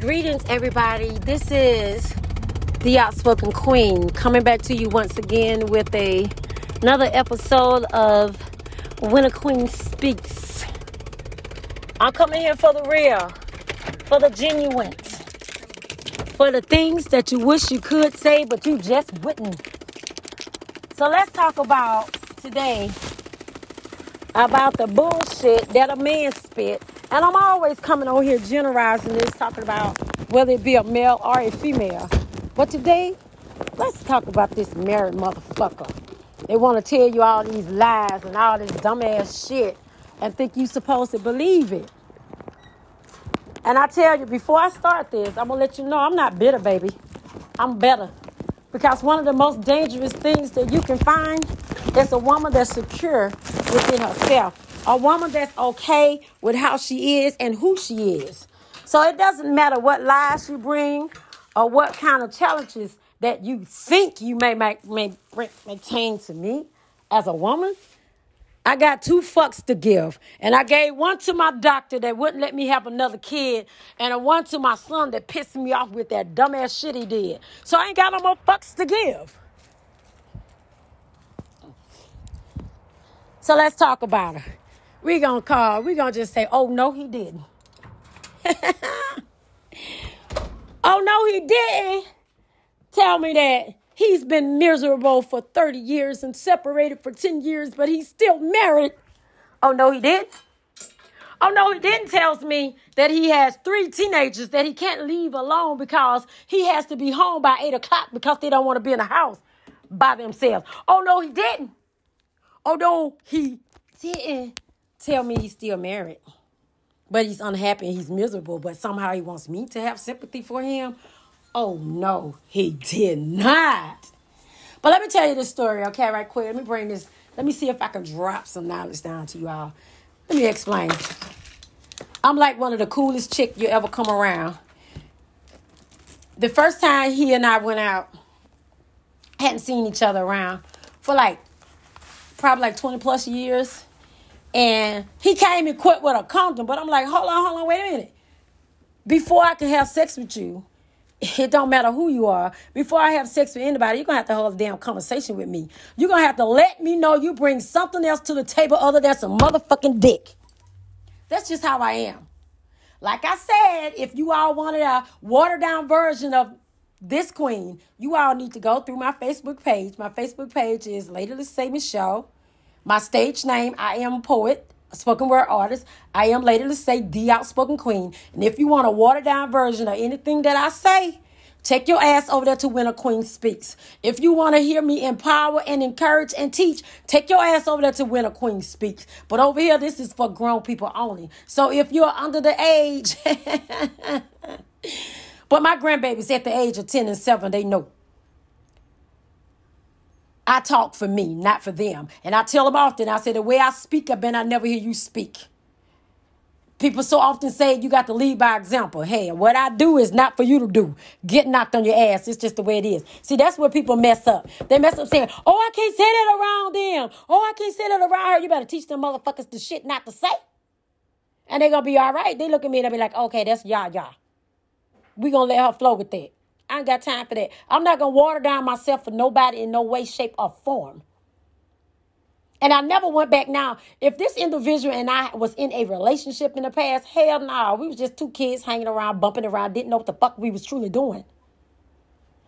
Greetings, everybody. This is the Outspoken Queen coming back to you once again with a another episode of When a Queen Speaks. I'm coming here for the real, for the genuine, for the things that you wish you could say but you just wouldn't. So let's talk about today about the bullshit that a man spit and I'm always coming on here generalizing this, talking about whether it be a male or a female. But today, let's talk about this married motherfucker. They want to tell you all these lies and all this dumbass shit and think you supposed to believe it. And I tell you, before I start this, I'm gonna let you know I'm not bitter, baby. I'm better. Because one of the most dangerous things that you can find is a woman that's secure within herself a woman that's okay with how she is and who she is. So it doesn't matter what lies you bring or what kind of challenges that you think you may, may, may maintain to me as a woman. I got two fucks to give. And I gave one to my doctor that wouldn't let me have another kid, and a one to my son that pissed me off with that dumbass shit he did. So I ain't got no more fucks to give. So let's talk about her we gonna call, we gonna just say, oh no, he didn't. oh no, he didn't. Tell me that he's been miserable for 30 years and separated for 10 years, but he's still married. Oh no, he didn't. Oh no, he didn't tells me that he has three teenagers that he can't leave alone because he has to be home by eight o'clock because they don't want to be in the house by themselves. Oh no, he didn't. Oh no, he didn't tell me he's still married, but he's unhappy and he's miserable, but somehow he wants me to have sympathy for him. Oh, no, he did not. But let me tell you the story, okay, right quick. Let me bring this, let me see if I can drop some knowledge down to you all. Let me explain. I'm like one of the coolest chick you ever come around. The first time he and I went out, hadn't seen each other around for like probably like 20 plus years. And he came equipped with a condom, but I'm like, hold on, hold on, wait a minute. Before I can have sex with you, it don't matter who you are. Before I have sex with anybody, you're gonna have to hold a damn conversation with me. You're gonna have to let me know you bring something else to the table other than some motherfucking dick. That's just how I am. Like I said, if you all wanted a watered down version of this queen, you all need to go through my Facebook page. My Facebook page is Lady Let's Say Michelle. My stage name, I am a poet, spoken word artist. I am Lady to say the outspoken queen. And if you want a watered down version of anything that I say, Take your ass over there to When a Queen Speaks. If you want to hear me empower and encourage and teach, take your ass over there to When a Queen Speaks. But over here, this is for grown people only. So if you're under the age, but my grandbabies at the age of 10 and 7, they know. I talk for me, not for them. And I tell them often, I say, the way I speak, I bet I never hear you speak. People so often say you got to lead by example. Hey, what I do is not for you to do. Get knocked on your ass. It's just the way it is. See, that's where people mess up. They mess up saying, oh, I can't say that around them. Oh, I can't say that around her. You better teach them motherfuckers the shit not to say. And they're going to be all right. They look at me and they be like, okay, that's y'all, y'all. we going to let her flow with that. I ain't got time for that. I'm not going to water down myself for nobody in no way, shape, or form. And I never went back now. If this individual and I was in a relationship in the past, hell no. Nah, we was just two kids hanging around, bumping around, didn't know what the fuck we was truly doing.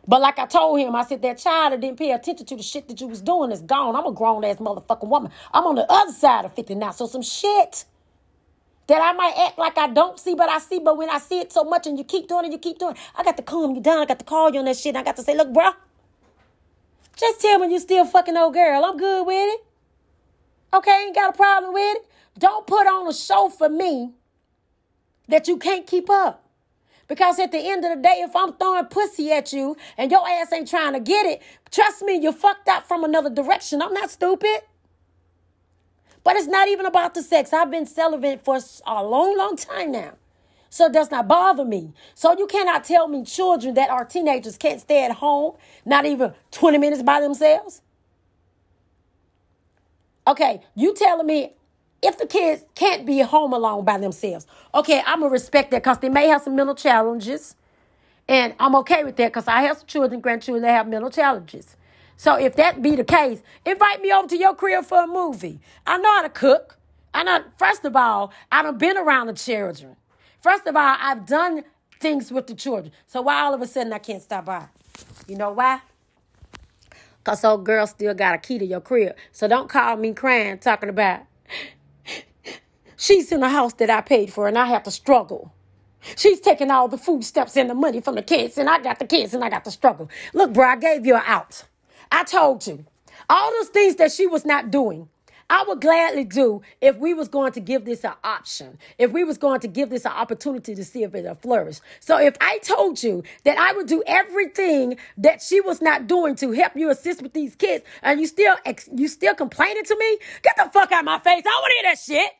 But like I told him, I said, that child that didn't pay attention to the shit that you was doing is gone. I'm a grown ass motherfucking woman. I'm on the other side of 50 now. So some shit that I might act like I don't see, but I see. But when I see it so much and you keep doing it, you keep doing it, I got to calm you down. I got to call you on that shit. I got to say, look, bro, just tell me you still fucking old girl. I'm good with it. Okay, ain't got a problem with it. Don't put on a show for me that you can't keep up. Because at the end of the day, if I'm throwing pussy at you and your ass ain't trying to get it, trust me, you're fucked up from another direction. I'm not stupid. But it's not even about the sex. I've been celibate for a long, long time now. So it does not bother me. So you cannot tell me children that are teenagers can't stay at home, not even 20 minutes by themselves. Okay, you telling me if the kids can't be home alone by themselves, okay, I'm gonna respect that because they may have some mental challenges. And I'm okay with that because I have some children, grandchildren that have mental challenges. So if that be the case, invite me over to your crib for a movie. I know how to cook. I know, first of all, I done been around the children. First of all, I've done things with the children. So why all of a sudden I can't stop by? You know why? Because old girl still got a key to your crib. So don't call me crying talking about she's in a house that I paid for and I have to struggle. She's taking all the food steps and the money from the kids, and I got the kids and I got to struggle. Look, bro, I gave you an out. I told you. All those things that she was not doing. I would gladly do if we was going to give this an option, if we was going to give this an opportunity to see if it'll flourish. So if I told you that I would do everything that she was not doing to help you assist with these kids, and you still you still complaining to me, get the fuck out of my face. I don't want to hear that shit.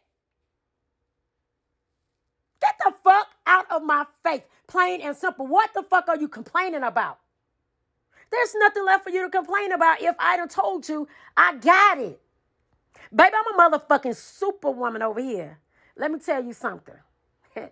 Get the fuck out of my face. Plain and simple. What the fuck are you complaining about? There's nothing left for you to complain about if I done told you I got it. Baby, I'm a motherfucking superwoman over here. Let me tell you something.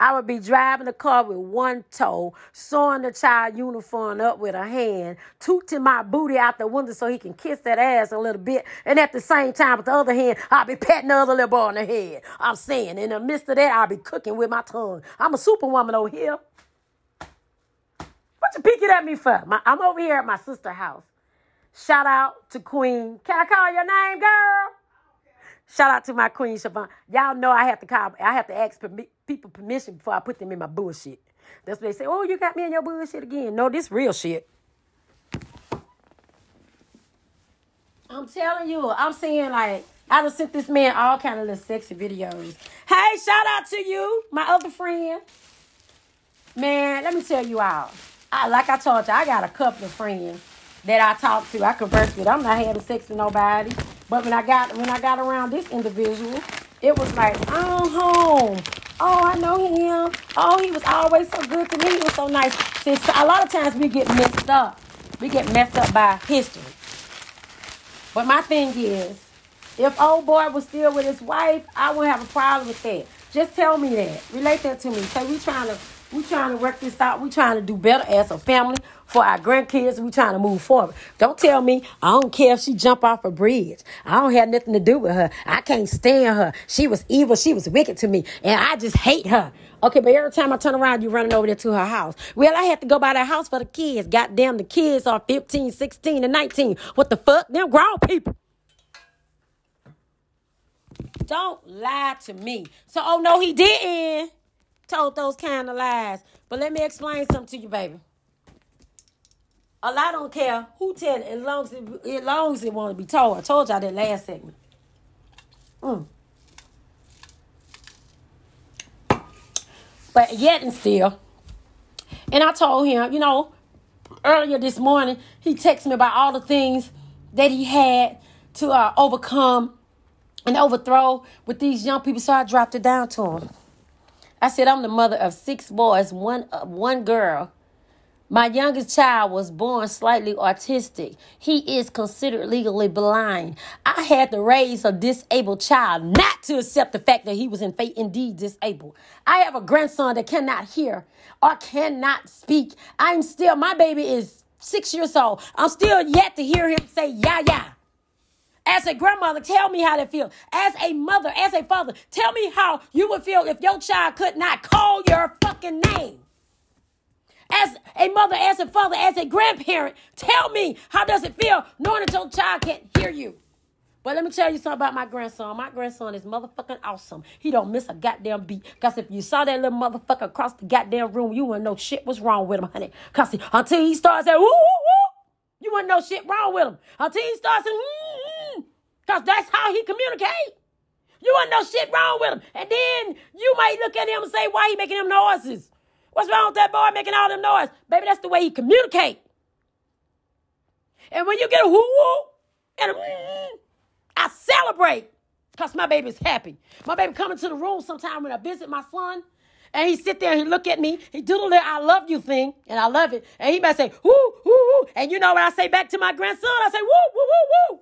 I would be driving the car with one toe, sewing the child uniform up with a hand, tooting my booty out the window so he can kiss that ass a little bit. And at the same time, with the other hand, I'll be patting the other little boy on the head. I'm saying, in the midst of that, I'll be cooking with my tongue. I'm a superwoman over here. What you peeking at me for? My, I'm over here at my sister's house. Shout out to Queen. Can I call your name, girl? Shout out to my queen Siobhan. Y'all know I have to call. I have to ask people permission before I put them in my bullshit. That's what they say. Oh, you got me in your bullshit again. No, this real shit. I'm telling you. I'm saying like I just sent this man all kind of little sexy videos. Hey, shout out to you, my other friend. Man, let me tell you all. I, like I told you, I got a couple of friends that I talk to, I converse with. I'm not having sex with nobody. But when I got when I got around this individual, it was like, oh home. Oh, I know him. Oh, he was always so good to me. He was so nice. See, a lot of times we get messed up. We get messed up by history. But my thing is, if old boy was still with his wife, I wouldn't have a problem with that. Just tell me that. Relate that to me. Say we trying to we trying to work this out. We trying to do better as a family for our grandkids. We trying to move forward. Don't tell me I don't care if she jump off a bridge. I don't have nothing to do with her. I can't stand her. She was evil. She was wicked to me, and I just hate her. Okay, but every time I turn around, you running over there to her house. Well, I have to go by that house for the kids. Goddamn, the kids are 15, 16, and 19. What the fuck? They're grown people. Don't lie to me. So, oh no, he didn't told those kind of lies. But let me explain something to you, baby. A lot don't care who tell it, as long as it, as long as it want to be told. I told y'all that last segment. Mm. But yet and still, and I told him, you know, earlier this morning, he texted me about all the things that he had to uh, overcome and overthrow with these young people. So I dropped it down to him. I said, I'm the mother of six boys, one, uh, one girl. My youngest child was born slightly autistic. He is considered legally blind. I had to raise a disabled child not to accept the fact that he was in fate indeed disabled. I have a grandson that cannot hear or cannot speak. I'm still, my baby is six years old. I'm still yet to hear him say, yeah, yeah. As a grandmother, tell me how that feels. As a mother, as a father, tell me how you would feel if your child could not call your fucking name. As a mother, as a father, as a grandparent, tell me how does it feel knowing that your child can't hear you. But let me tell you something about my grandson. My grandson is motherfucking awesome. He don't miss a goddamn beat. Cause if you saw that little motherfucker across the goddamn room, you wouldn't know shit was wrong with him, honey. Cause until he starts saying woo woo woo, you wouldn't know shit wrong with him. Until he starts saying because that's how he communicate. You wouldn't know shit wrong with him. And then you might look at him and say, why he making them noises? What's wrong with that boy making all them noise? Baby, that's the way he communicate. And when you get a whoo whoo and a mm, I celebrate because my baby's happy. My baby coming to the room sometime when I visit my son. And he sit there and he look at me. He do the little I love you thing. And I love it. And he might say, whoo, whoo, whoo. And you know what I say back to my grandson? I say, woo, woo, woo, woo.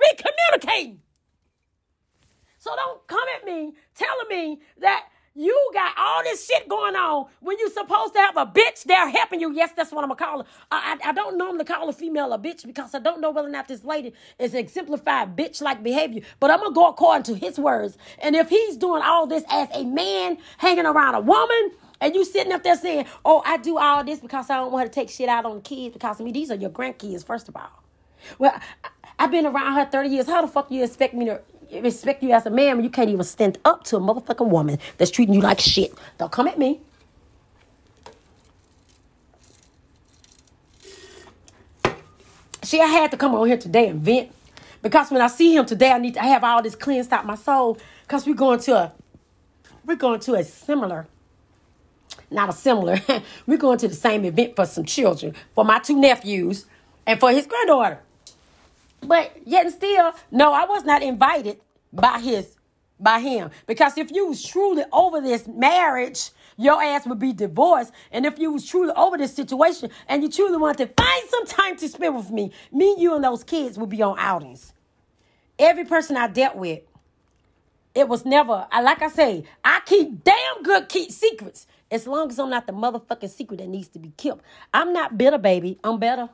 We communicating. So don't come at me telling me that you got all this shit going on when you're supposed to have a bitch there helping you. Yes, that's what I'm gonna call her. I, I, I don't normally call a female a bitch because I don't know whether or not this lady is exemplified bitch like behavior. But I'm gonna go according to his words. And if he's doing all this as a man hanging around a woman, and you sitting up there saying, "Oh, I do all this because I don't want to take shit out on the kids because of me." These are your grandkids, first of all. Well, I, I've been around her 30 years. How the fuck you expect me to respect you as a man when you can't even stand up to a motherfucking woman that's treating you like shit. Don't come at me. See, I had to come on here today and vent because when I see him today, I need to have all this cleansed out my soul because we're going to a we're going to a similar, not a similar, we're going to the same event for some children, for my two nephews and for his granddaughter. But yet and still, no, I was not invited by his by him. Because if you was truly over this marriage, your ass would be divorced. And if you was truly over this situation and you truly wanted to find some time to spend with me, me, you, and those kids would be on outings. Every person I dealt with, it was never, I like I say, I keep damn good keep secrets. As long as I'm not the motherfucking secret that needs to be kept. I'm not bitter, baby. I'm better.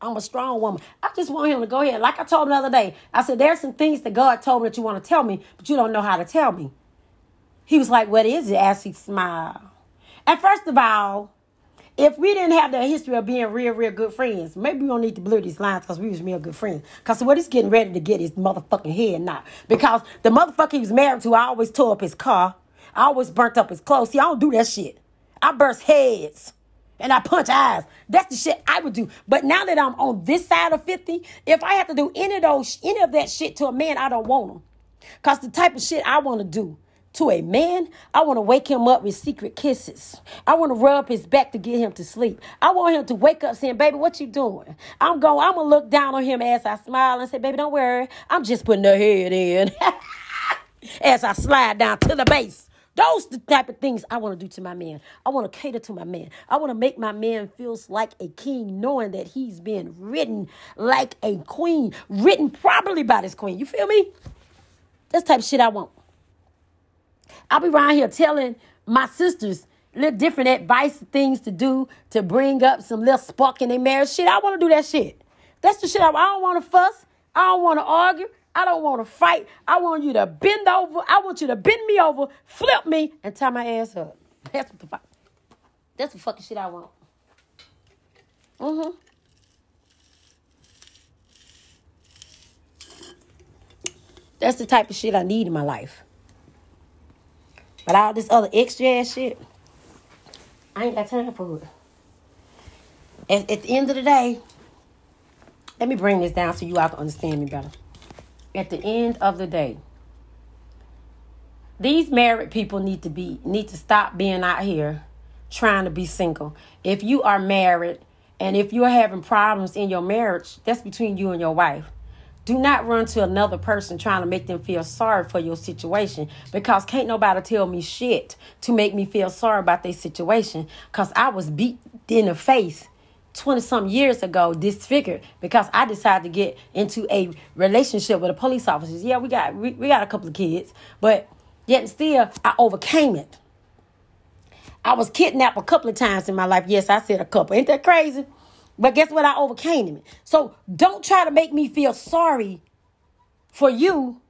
I'm a strong woman. I just want him to go ahead. Like I told him the other day, I said, There's some things that God told me that you want to tell me, but you don't know how to tell me. He was like, What is it? As he smiled. And first of all, if we didn't have that history of being real, real good friends, maybe we don't need to blur these lines because we was real good friends. Because what he's getting ready to get is motherfucking head now. Because the motherfucker he was married to, I always tore up his car. I always burnt up his clothes. See, I don't do that shit. I burst heads and I punch eyes. That's the shit I would do. But now that I'm on this side of 50, if I have to do any of those, any of that shit to a man, I don't want him. Cause the type of shit I want to do to a man, I want to wake him up with secret kisses. I want to rub his back to get him to sleep. I want him to wake up saying, baby, what you doing? I'm going, I'm to look down on him as I smile and say, baby, don't worry. I'm just putting her head in as I slide down to the base. Those the type of things I want to do to my man. I want to cater to my man. I want to make my man feels like a king, knowing that he's being written like a queen, written properly by this queen. You feel me? That's type of shit I want. I'll be around here telling my sisters little different advice, things to do to bring up some little spark in their marriage. Shit, I want to do that shit. That's the shit I, I don't want to fuss. I don't want to argue. I don't want to fight. I want you to bend over. I want you to bend me over, flip me, and tie my ass up. That's what the fuck. That's the fucking shit I want. Mm-hmm. That's the type of shit I need in my life. But all this other extra ass shit, I ain't got time for it. At, at the end of the day, let me bring this down so you all can understand me better at the end of the day, these married people need to be need to stop being out here trying to be single. If you are married and if you're having problems in your marriage, that's between you and your wife. Do not run to another person trying to make them feel sorry for your situation because can't nobody tell me shit to make me feel sorry about their situation because I was beat in the face 20 some years ago disfigured because I decided to get into a relationship with a police officer. Yeah, we got we, we got a couple of kids, but yet and still I overcame it. I was kidnapped a couple of times in my life. Yes, I said a couple. Ain't that crazy? But guess what? I overcame it. So don't try to make me feel sorry for you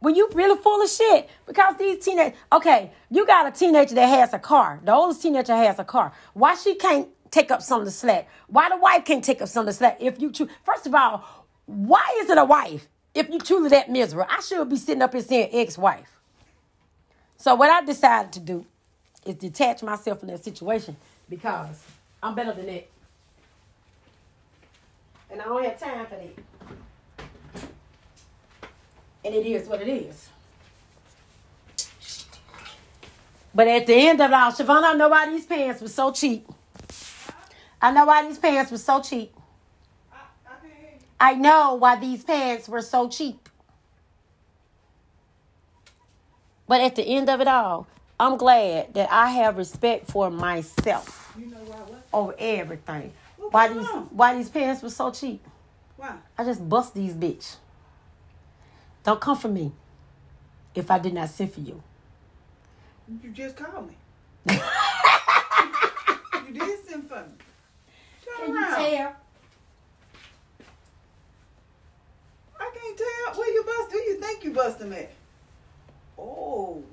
when you really full of shit. Because these teenage okay, you got a teenager that has a car. The oldest teenager has a car. Why she can't take up some of the slack? Why the wife can't take up some of the slack? If you choose, first of all, why is it a wife if you truly that miserable? I should be sitting up here saying ex-wife. So what I decided to do is detach myself from that situation because I'm better than that. And I don't have time for that. And it is what it is. But at the end of it all, Siobhan, I know why these pants were so cheap. I know why these pants were so cheap. I know why these pants were so cheap. But at the end of it all, I'm glad that I have respect for myself You know why? Over everything. What Why these on? why these pants were so cheap? Why? I just bust these bitch. Don't come for me if I did not send for you. You just called me. you did send for me. Can you tell? I can't tell. Where you bust? Who you think you bust him at? Oh.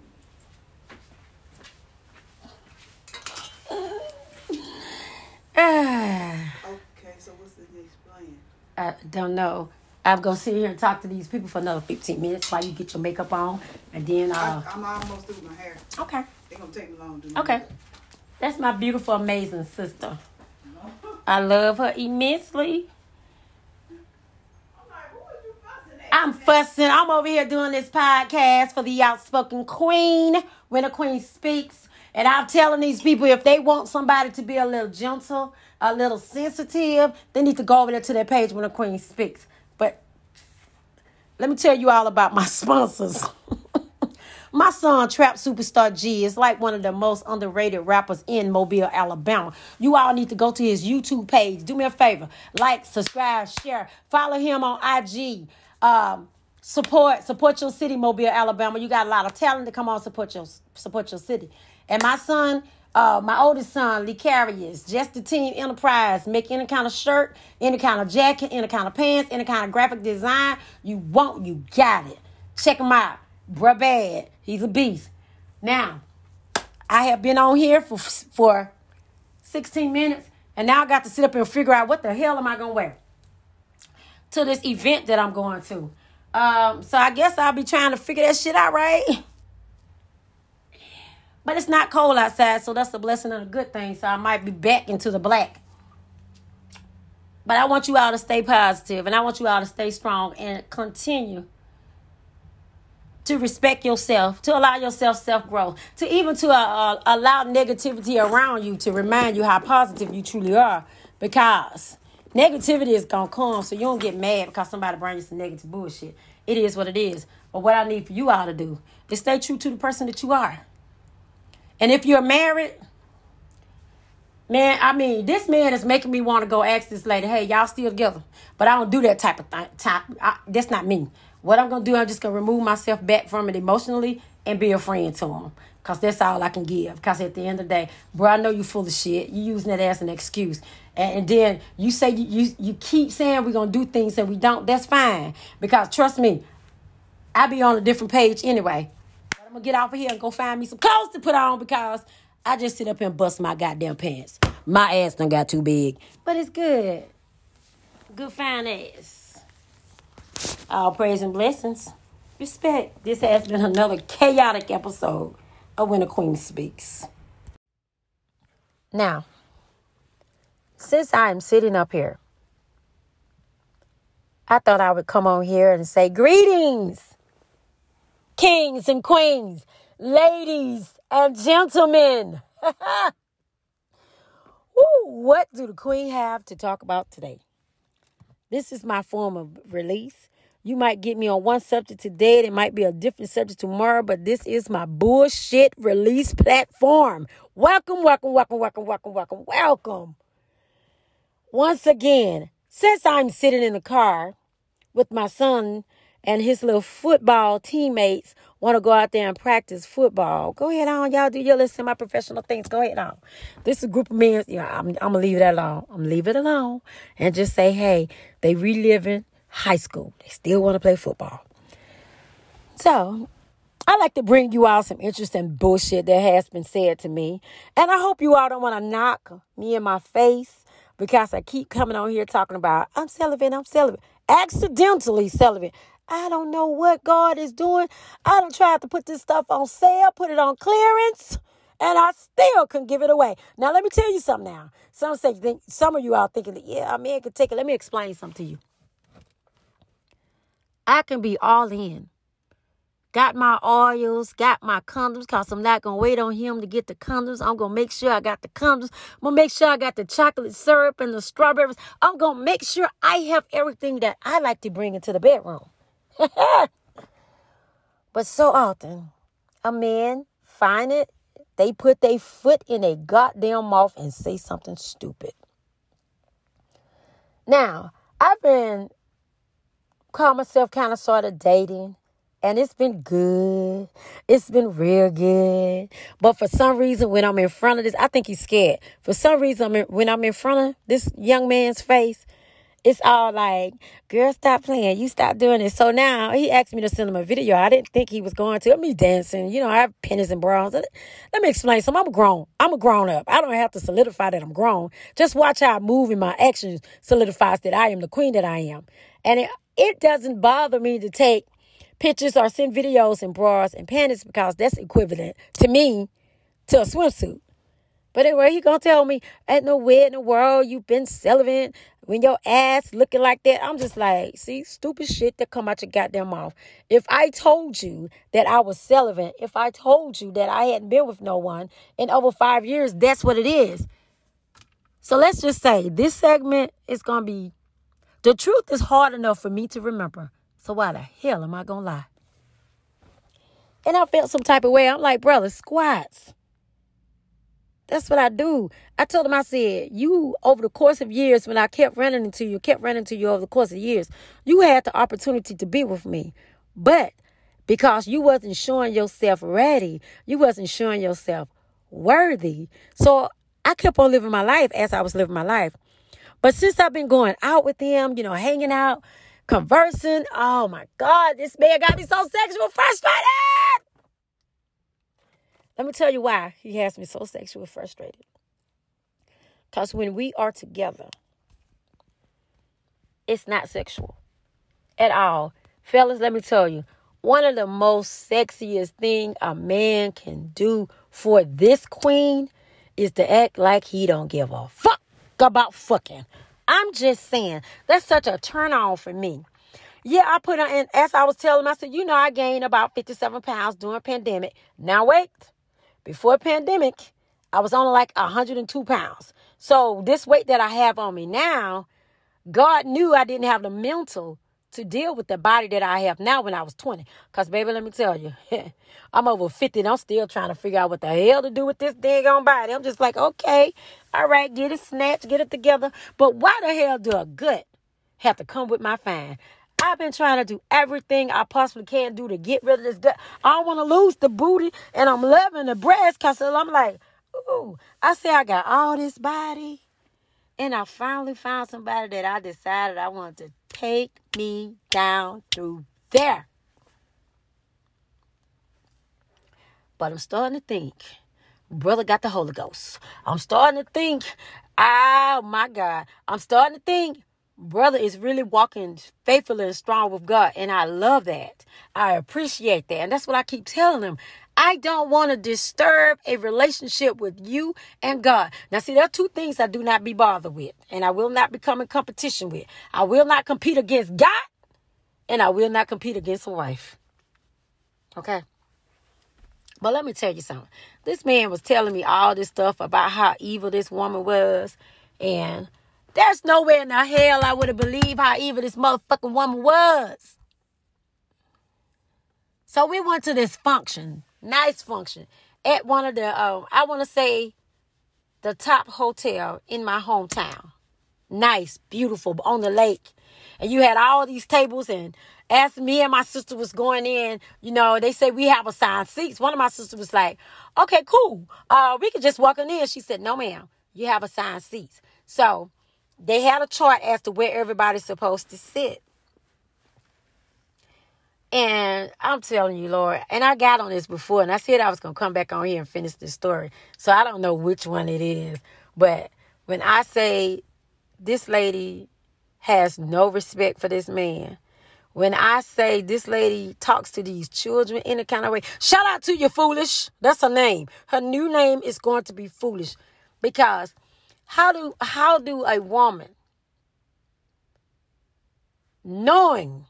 Okay, so what's the next plan? I don't know. I'm gonna sit here and talk to these people for another 15 minutes while you get your makeup on, and then uh. I, I'm almost through with my hair. Okay. It's gonna take me long to do Okay. my That's my beautiful, amazing sister. I love her immensely. I'm fussing. I'm over here doing this podcast for the outspoken queen when a queen speaks. And I'm telling these people if they want somebody to be a little gentle, a little sensitive, they need to go over there to their page when a queen speaks. But let me tell you all about my sponsors. my son, Trap Superstar G, is like one of the most underrated rappers in Mobile, Alabama. You all need to go to his YouTube page. Do me a favor. Like, subscribe, share. Follow him on IG. Um, support support your city, Mobile, Alabama. You got a lot of talent to come on support your support your city. And my son, uh, my oldest son, Licarius, just the team enterprise, make any kind of shirt, any kind of jacket, any kind of pants, any kind of graphic design. You want, you got it. Check him out. Bruh bad. He's a beast. Now, I have been on here for for 16 minutes, and now I got to sit up and figure out what the hell am I gonna wear to this event that I'm going to. Um, so I guess I'll be trying to figure that shit out, right? But it's not cold outside, so that's a blessing and a good thing. So I might be back into the black. But I want you all to stay positive and I want you all to stay strong and continue to respect yourself, to allow yourself self growth, to even to uh, uh, allow negativity around you to remind you how positive you truly are. Because negativity is gonna come, so you don't get mad because somebody brings you some negative bullshit. It is what it is. But what I need for you all to do is stay true to the person that you are. And if you're married, man, I mean, this man is making me want to go ask this lady, hey, y'all still together? But I don't do that type of thing. Type, I, that's not me. What I'm gonna do, I'm just gonna remove myself back from it emotionally and be a friend to him. Cause that's all I can give. Cause at the end of the day, bro, I know you full of shit. You using that as an excuse. And, and then you say you, you you keep saying we're gonna do things and we don't. That's fine. Because trust me, I be on a different page anyway. But I'm gonna get off of here and go find me some clothes to put on because I just sit up and bust my goddamn pants. My ass done got too big. But it's good. Good fine ass. All praise and blessings. Respect. This has been another chaotic episode of When a Queen Speaks. Now, since I am sitting up here, I thought I would come on here and say greetings, kings and queens, ladies and gentlemen. Ooh, what do the queen have to talk about today? This is my form of release. You might get me on one subject today, it might be a different subject tomorrow, but this is my bullshit release platform. Welcome, welcome, welcome, welcome, welcome, welcome, welcome. Once again, since I'm sitting in the car with my son and his little football teammates want to go out there and practice football. Go ahead on, y'all do your little semi-professional things. Go ahead on. This is a group of men. Yeah, I'm, I'm gonna leave that alone. I'm gonna leave it alone and just say, hey, they reliving high school. They still want to play football. So I like to bring you all some interesting bullshit that has been said to me. And I hope you all don't want to knock me in my face because I keep coming on here talking about I'm celibate, I'm celibate. Accidentally celibate. I don't know what God is doing. I don't try to put this stuff on sale, put it on clearance, and I still can't give it away. Now let me tell you something now. Some say think some of you are thinking that, yeah, a man could take it. Let me explain something to you. I can be all in. Got my oils, got my condoms, because I'm not going to wait on him to get the condoms. I'm going to make sure I got the condoms. I'm going to make sure I got the chocolate syrup and the strawberries. I'm going to make sure I have everything that I like to bring into the bedroom. but so often, a man find it, they put their foot in a goddamn mouth and say something stupid. Now, I've been call myself kind of sort of dating and it's been good. It's been real good. But for some reason, when I'm in front of this, I think he's scared. For some reason, when I'm in front of this young man's face, it's all like, girl, stop playing. You stop doing it. So now he asked me to send him a video. I didn't think he was going to. Me dancing. You know, I have pennies and bras. Let me explain something. I'm grown. I'm a grown up. I don't have to solidify that I'm grown. Just watch how I move in my actions solidifies that I am the queen that I am. And it, it doesn't bother me to take pictures or send videos in bras and panties because that's equivalent to me to a swimsuit. But anyway, he gonna tell me, ain't no way in the world you've been celibate when your ass looking like that. I'm just like, see, stupid shit that come out your goddamn mouth. If I told you that I was celibate, if I told you that I hadn't been with no one in over five years, that's what it is. So let's just say this segment is gonna be the truth is hard enough for me to remember. So why the hell am I gonna lie? And I felt some type of way. I'm like, brother, squats. That's what I do. I told him, I said, you, over the course of years, when I kept running into you, kept running into you over the course of years, you had the opportunity to be with me. But because you wasn't showing yourself ready, you wasn't showing yourself worthy. So I kept on living my life as I was living my life. But since I've been going out with him, you know, hanging out, conversing, oh my God, this man got me so sexual frustrated. Let me tell you why he has me so sexually frustrated. Because when we are together, it's not sexual at all. Fellas, let me tell you, one of the most sexiest thing a man can do for this queen is to act like he don't give a fuck about fucking. I'm just saying, that's such a turn on for me. Yeah, I put on, and as I was telling him, I said, you know, I gained about 57 pounds during pandemic. Now wait, before pandemic, I was only like 102 pounds. So this weight that I have on me now, God knew I didn't have the mental to deal with the body that I have now when I was 20. Because, baby, let me tell you, I'm over 50 and I'm still trying to figure out what the hell to do with this daggone body. I'm just like, okay, all right, get it snatched, get it together. But why the hell do a gut have to come with my fine? I've been trying to do everything I possibly can do to get rid of this gut. I don't want to lose the booty, and I'm loving the breast because I'm like, ooh, I say I got all this body, and I finally found somebody that I decided I wanted to take me down through there. But I'm starting to think, brother got the Holy Ghost. I'm starting to think, oh my God, I'm starting to think brother is really walking faithfully and strong with God. And I love that. I appreciate that. And that's what I keep telling him. I don't want to disturb a relationship with you and God. Now, see, there are two things I do not be bothered with, and I will not become in competition with. I will not compete against God, and I will not compete against a wife. Okay? But let me tell you something. This man was telling me all this stuff about how evil this woman was, and there's nowhere in the hell I would have believed how evil this motherfucking woman was. So we went to this function, nice function, at one of the, um, I want to say, the top hotel in my hometown. Nice, beautiful, on the lake. And you had all these tables and as me and my sister was going in, you know, they say we have assigned seats. One of my sisters was like, okay, cool. Uh, we could just walk in. She said, no, ma'am, you have assigned seats. So they had a chart as to where everybody's supposed to sit. And I'm telling you, Lord, and I got on this before, and I said I was going to come back on here and finish this story. So I don't know which one it is. But when I say this lady has no respect for this man, when I say this lady talks to these children in a kind of way, shout out to you, foolish. That's her name. Her new name is going to be foolish because how do how do a woman knowing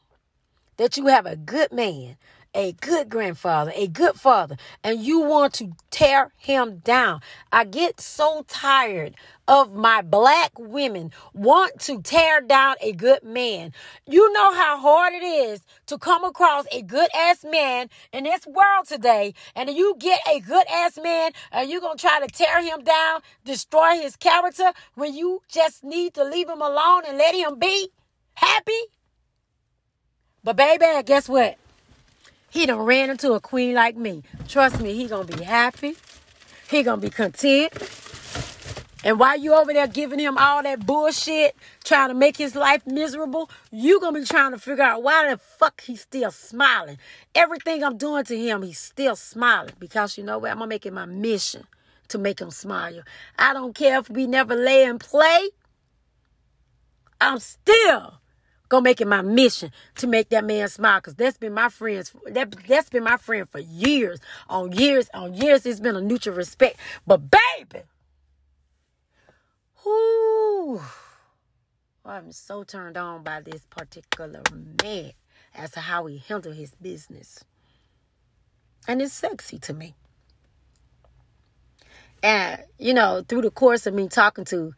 that you have a good man, a good grandfather, a good father, and you want to tear him down. I get so tired of my black women want to tear down a good man. You know how hard it is to come across a good ass man in this world today, and you get a good ass man, and you're gonna try to tear him down, destroy his character when you just need to leave him alone and let him be happy. But baby, guess what? He done ran into a queen like me. Trust me, he gonna be happy. He gonna be content. And while you over there giving him all that bullshit, trying to make his life miserable, you gonna be trying to figure out why the fuck he's still smiling. Everything I'm doing to him, he's still smiling. Because you know what? I'm gonna make it my mission to make him smile. I don't care if we never lay and play. I'm still gonna make it my mission to make that man smile because that's been my friends that that's been my friend for years on years on years. It's been a mutual respect. But baby whoo i'm so turned on by this particular man as to how he handled his business. And it's sexy to me. And you know through the course of me talking to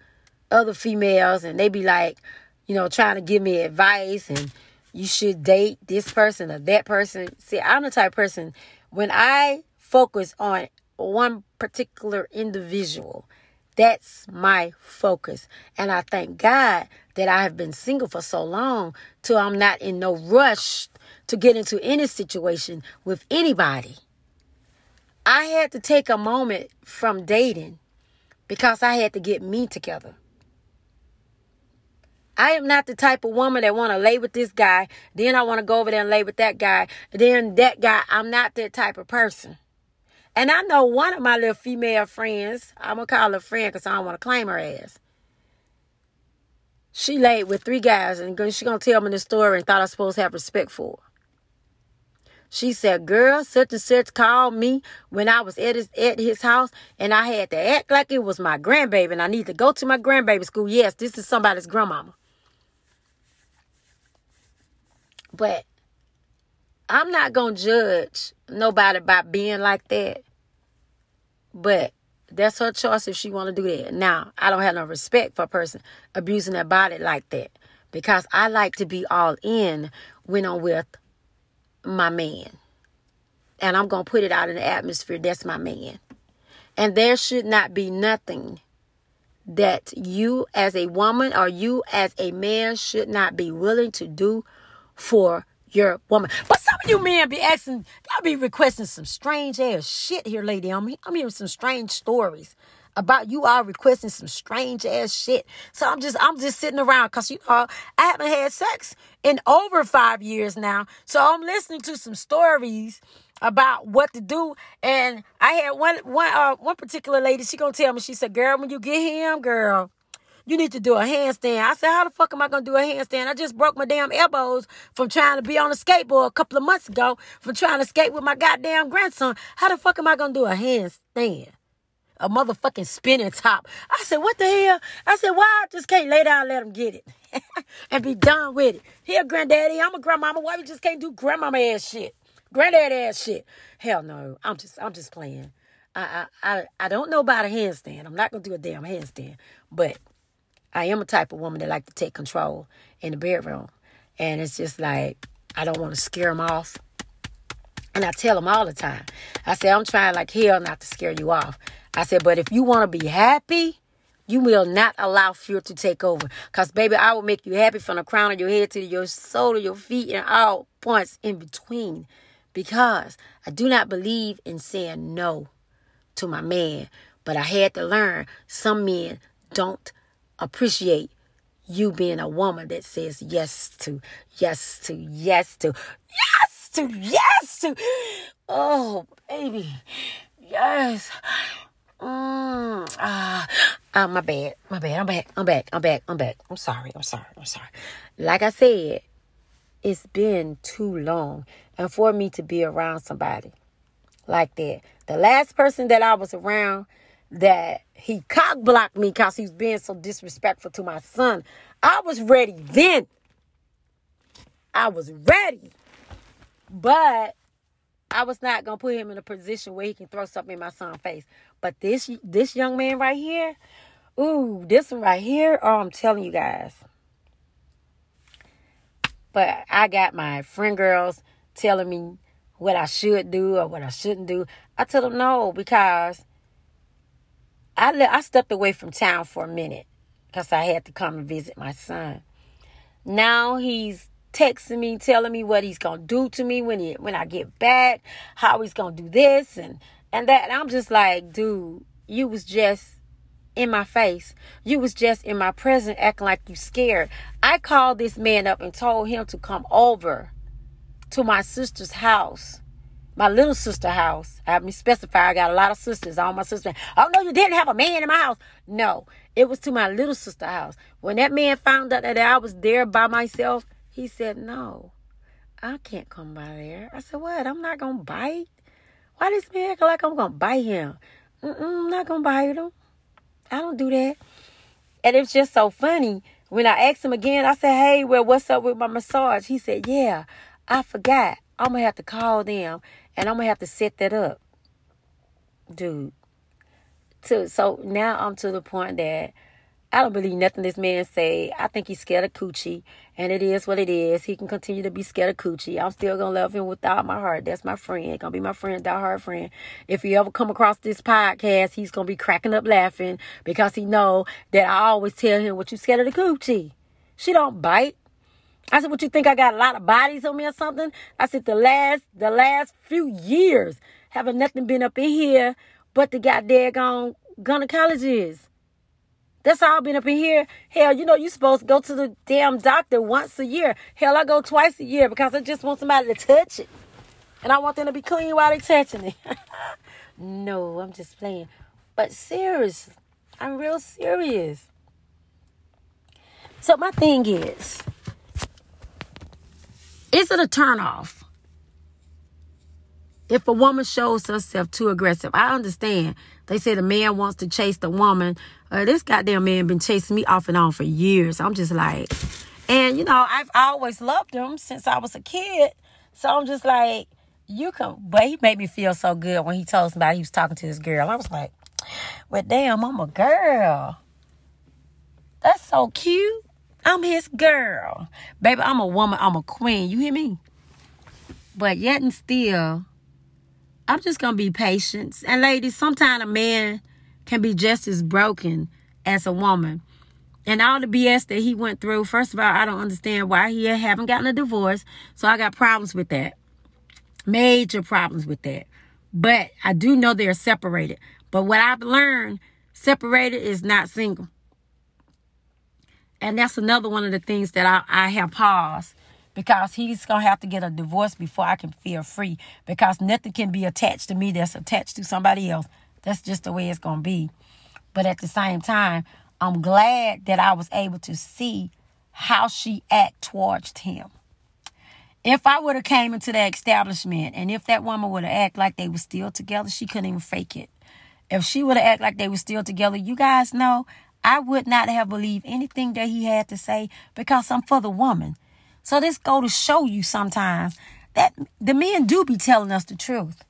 other females and they be like you know, trying to give me advice and you should date this person or that person. See, I'm the type person when I focus on one particular individual, that's my focus. And I thank God that I have been single for so long till I'm not in no rush to get into any situation with anybody. I had to take a moment from dating because I had to get me together. I am not the type of woman that want to lay with this guy. Then I want to go over there and lay with that guy. Then that guy, I'm not that type of person. And I know one of my little female friends, I'm going to call her friend because I don't want to claim her ass. She laid with three guys and she going to tell me the story and thought I was supposed to have respect for her. She said, girl, such and such called me when I was at his, at his house and I had to act like it was my grandbaby and I need to go to my grandbaby school. Yes, this is somebody's grandmama. But I'm not going to judge nobody by being like that. But that's her choice if she want to do that. Now, I don't have no respect for a person abusing their body like that because I like to be all in when I'm with my man. And I'm going to put it out in the atmosphere. That's my man. And there should not be nothing that you as a woman or you as a man should not be willing to do for your woman. But some of you men be asking, y'all be requesting some strange ass shit here, lady. I'm, I'm hearing some strange stories about you all requesting some strange ass shit. So I'm just I'm just sitting around because you know I haven't had sex in over five years now. So I'm listening to some stories about what to do. And I had one one uh one particular lady, she gonna tell me, she said, Girl, when you get him, girl, you need to do a handstand. I said, how the fuck am I to do a handstand? I just broke my damn elbows from trying to be on a skateboard a couple of months ago from trying to skate with my goddamn grandson. How the fuck am I to do a handstand? A motherfucking spinning top. I said, what the hell? I said, why I just can't lay down and let him get it and be done with it. Here, granddaddy, I'm a grandmama. Why we just can't do grandmama ass shit? Granddaddy ass shit. Hell no. I'm just I'm just playing. I I I, I don't know about a handstand. I'm not gonna do a damn handstand. But I am a type of woman that like to take control in the bedroom. And it's just like, I don't want to scare them off. And I tell them all the time. I say, I'm trying like hell not to scare you off. I said, but if you want to be happy, you will not allow fear to take over. Because, baby, I will make you happy from the crown of your head to your soul to your feet and all points in between. Because I do not believe in saying no to my man. But I had to learn some men don't appreciate you being a woman that says yes to, yes to, yes to, yes to, yes to. Oh, baby. Yes. Mm, ah, uh, my bad. My bad. I'm back. I'm back. I'm back. I'm back. I'm sorry. I'm sorry. I'm sorry. Like I said, it's been too long. And for me to be around somebody like that. The last person that I was around that he cock blocked me because he was being so disrespectful to my son. I was ready then. I was ready. But I was not gonna put him in a position where he can throw something in my son's face. But this this young man right here, ooh, this one right here, oh, I'm telling you guys. But I got my friend girls telling me what I should do or what I shouldn't do. I tell them no because I le- I stepped away from town for a minute because I had to come and visit my son. Now he's texting me, telling me what he's gonna do to me when he when I get back, how he's gonna do this and and that. And I'm just like, dude, you was just in my face. You was just in my presence acting like you scared. I called this man up and told him to come over to my sister's house. My little sister house. I have me specify I got a lot of sisters. All my sisters. Oh no, you didn't have a man in my house. No. It was to my little sister house. When that man found out that I was there by myself, he said, No, I can't come by there. I said, What? I'm not gonna bite. Why this man acting like I'm gonna bite him? Mm-mm, I'm not gonna bite him. I don't do that. And it's just so funny. When I asked him again, I said, Hey, well, what's up with my massage? He said, Yeah, I forgot. I'm to have to call them and I'm to have to set that up. Dude. To, so now I'm to the point that I don't believe nothing this man say. I think he's scared of coochie, and it is what it is. He can continue to be scared of coochie. I'm still gonna love him with all my heart. That's my friend. Gonna be my friend, die hard friend. If he ever come across this podcast, he's gonna be cracking up laughing because he know that I always tell him, "What you scared of the coochie? She don't bite." I said, "What you think? I got a lot of bodies on me or something?" I said, "The last, the last few years, haven't nothing been up in here but the goddamn gynecologists." That's all been up in here. Hell, you know, you're supposed to go to the damn doctor once a year. Hell, I go twice a year because I just want somebody to touch it. And I want them to be clean while they're touching it. no, I'm just playing. But serious. I'm real serious. So my thing is, is it a turnoff? If a woman shows herself too aggressive, I understand. They say the man wants to chase the woman uh, this goddamn man been chasing me off and on for years. I'm just like, and you know, I've always loved him since I was a kid. So I'm just like, you can, but he made me feel so good when he told somebody he was talking to this girl. I was like, well, damn, I'm a girl. That's so cute. I'm his girl. Baby, I'm a woman. I'm a queen. You hear me? But yet and still, I'm just going to be patient. And ladies, sometimes a man can be just as broken as a woman. And all the BS that he went through, first of all, I don't understand why he haven't gotten a divorce. So I got problems with that. Major problems with that. But I do know they're separated. But what I've learned, separated is not single. And that's another one of the things that I, I have paused because he's going to have to get a divorce before I can feel free because nothing can be attached to me that's attached to somebody else. That's just the way it's going to be. But at the same time, I'm glad that I was able to see how she act towards him. If I would have came into that establishment and if that woman would have act like they were still together, she couldn't even fake it. If she would have act like they were still together, you guys know I would not have believed anything that he had to say because I'm for the woman. So this go to show you sometimes that the men do be telling us the truth.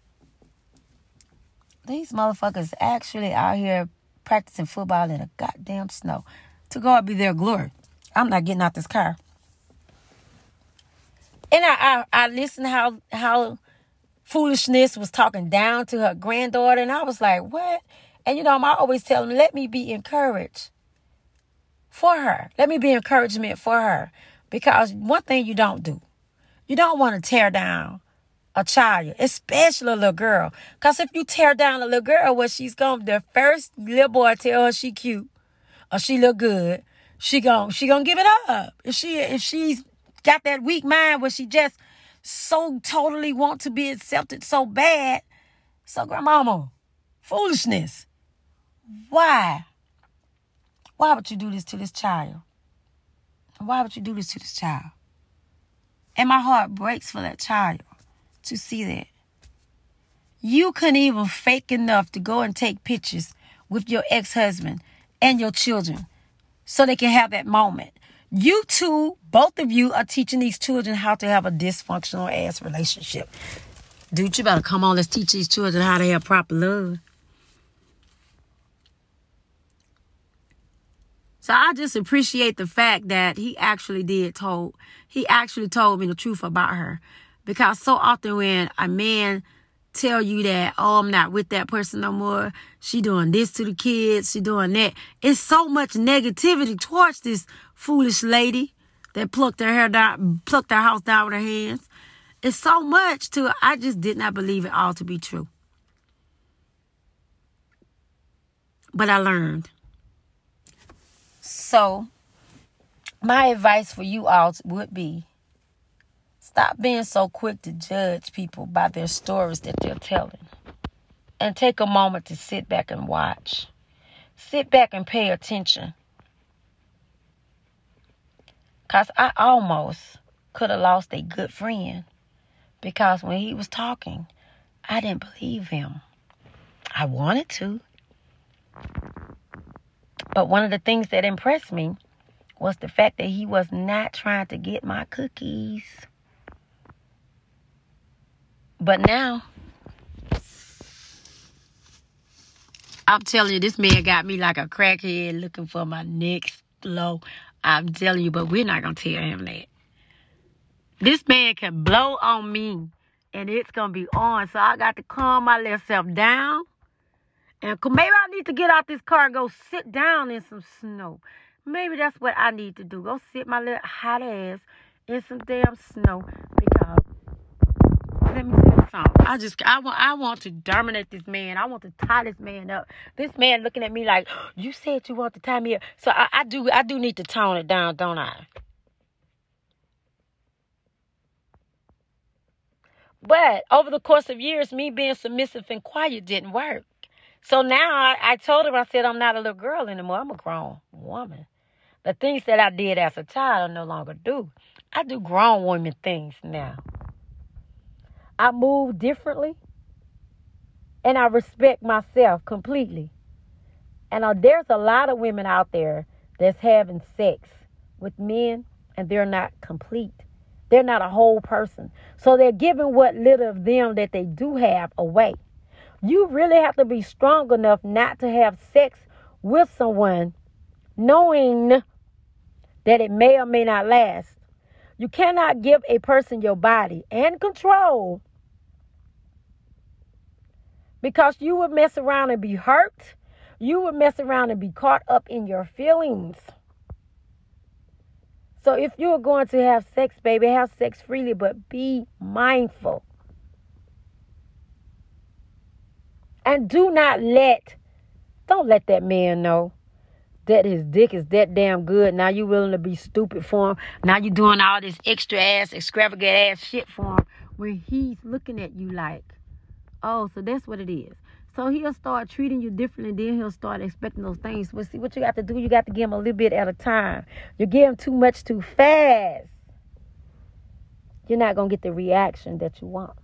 These motherfuckers actually out here practicing football in the goddamn snow. To God be their glory. I'm not getting out this car. And I, I, I listened how how foolishness was talking down to her granddaughter, and I was like, what? And you know, I always tell them, let me be encouraged for her. Let me be encouragement for her. Because one thing you don't do, you don't want to tear down a child, especially a little girl. Because if you tear down a little girl, what she's going to, the first little boy tell her she cute or she look good, she gon' she gonna give it up. If she if she's got that weak mind where she just so totally want to be accepted so bad. So grandmama, foolishness. Why? Why would you do this to this child? Why would you do this to this child? And my heart breaks for that child to see that. You couldn't even fake enough to go and take pictures with your ex husband and your children so they can have that moment. You two, both of you, are teaching these children how to have a dysfunctional ass relationship. Dude, you better come on, let's teach these children how to have proper love. So I just appreciate the fact that he actually did told he actually told me the truth about her. Because so often when a man tell you that, oh, I'm not with that person no more. She doing this to the kids. She doing that. It's so much negativity towards this foolish lady that plucked their hair down, plucked their house down with their hands. It's so much to I just did not believe it all to be true. But I learned. So my advice for you all would be stop being so quick to judge people by their stories that they're telling. And take a moment to sit back and watch. Sit back and pay attention. Because I almost could have lost a good friend because when he was talking, I didn't believe him. I wanted to. But one of the things that impressed me was the fact that he was not trying to get my cookies. But now, I'm telling you, this man got me like a crackhead looking for my next blow. I'm telling you, but we're not going to tell him that. This man can blow on me and it's going to be on. So I got to calm my little self down. And maybe I need to get out this car and go sit down in some snow. Maybe that's what I need to do. Go sit my little hot ass in some damn snow because let me tell you something. I just I want I want to dominate this man. I want to tie this man up. This man looking at me like, you said you want to tie me up. So I, I do I do need to tone it down, don't I? But over the course of years, me being submissive and quiet didn't work. So now I, I told him, I said, I'm not a little girl anymore. I'm a grown woman. The things that I did as a child, I no longer do. I do grown woman things now. I move differently. And I respect myself completely. And uh, there's a lot of women out there that's having sex with men and they're not complete. They're not a whole person. So they're giving what little of them that they do have away. You really have to be strong enough not to have sex with someone knowing that it may or may not last. You cannot give a person your body and control because you would mess around and be hurt. You would mess around and be caught up in your feelings. So if you're going to have sex, baby, have sex freely, but be mindful. And do not let, don't let that man know that his dick is that damn good. Now you willing to be stupid for him. Now you doing all this extra ass, extravagant ass shit for him where he's looking at you like, oh, so that's what it is. So he'll start treating you differently. Then he'll start expecting those things. But see, what you got to do, you got to give him a little bit at a time. You give him too much too fast. You're not going to get the reaction that you want.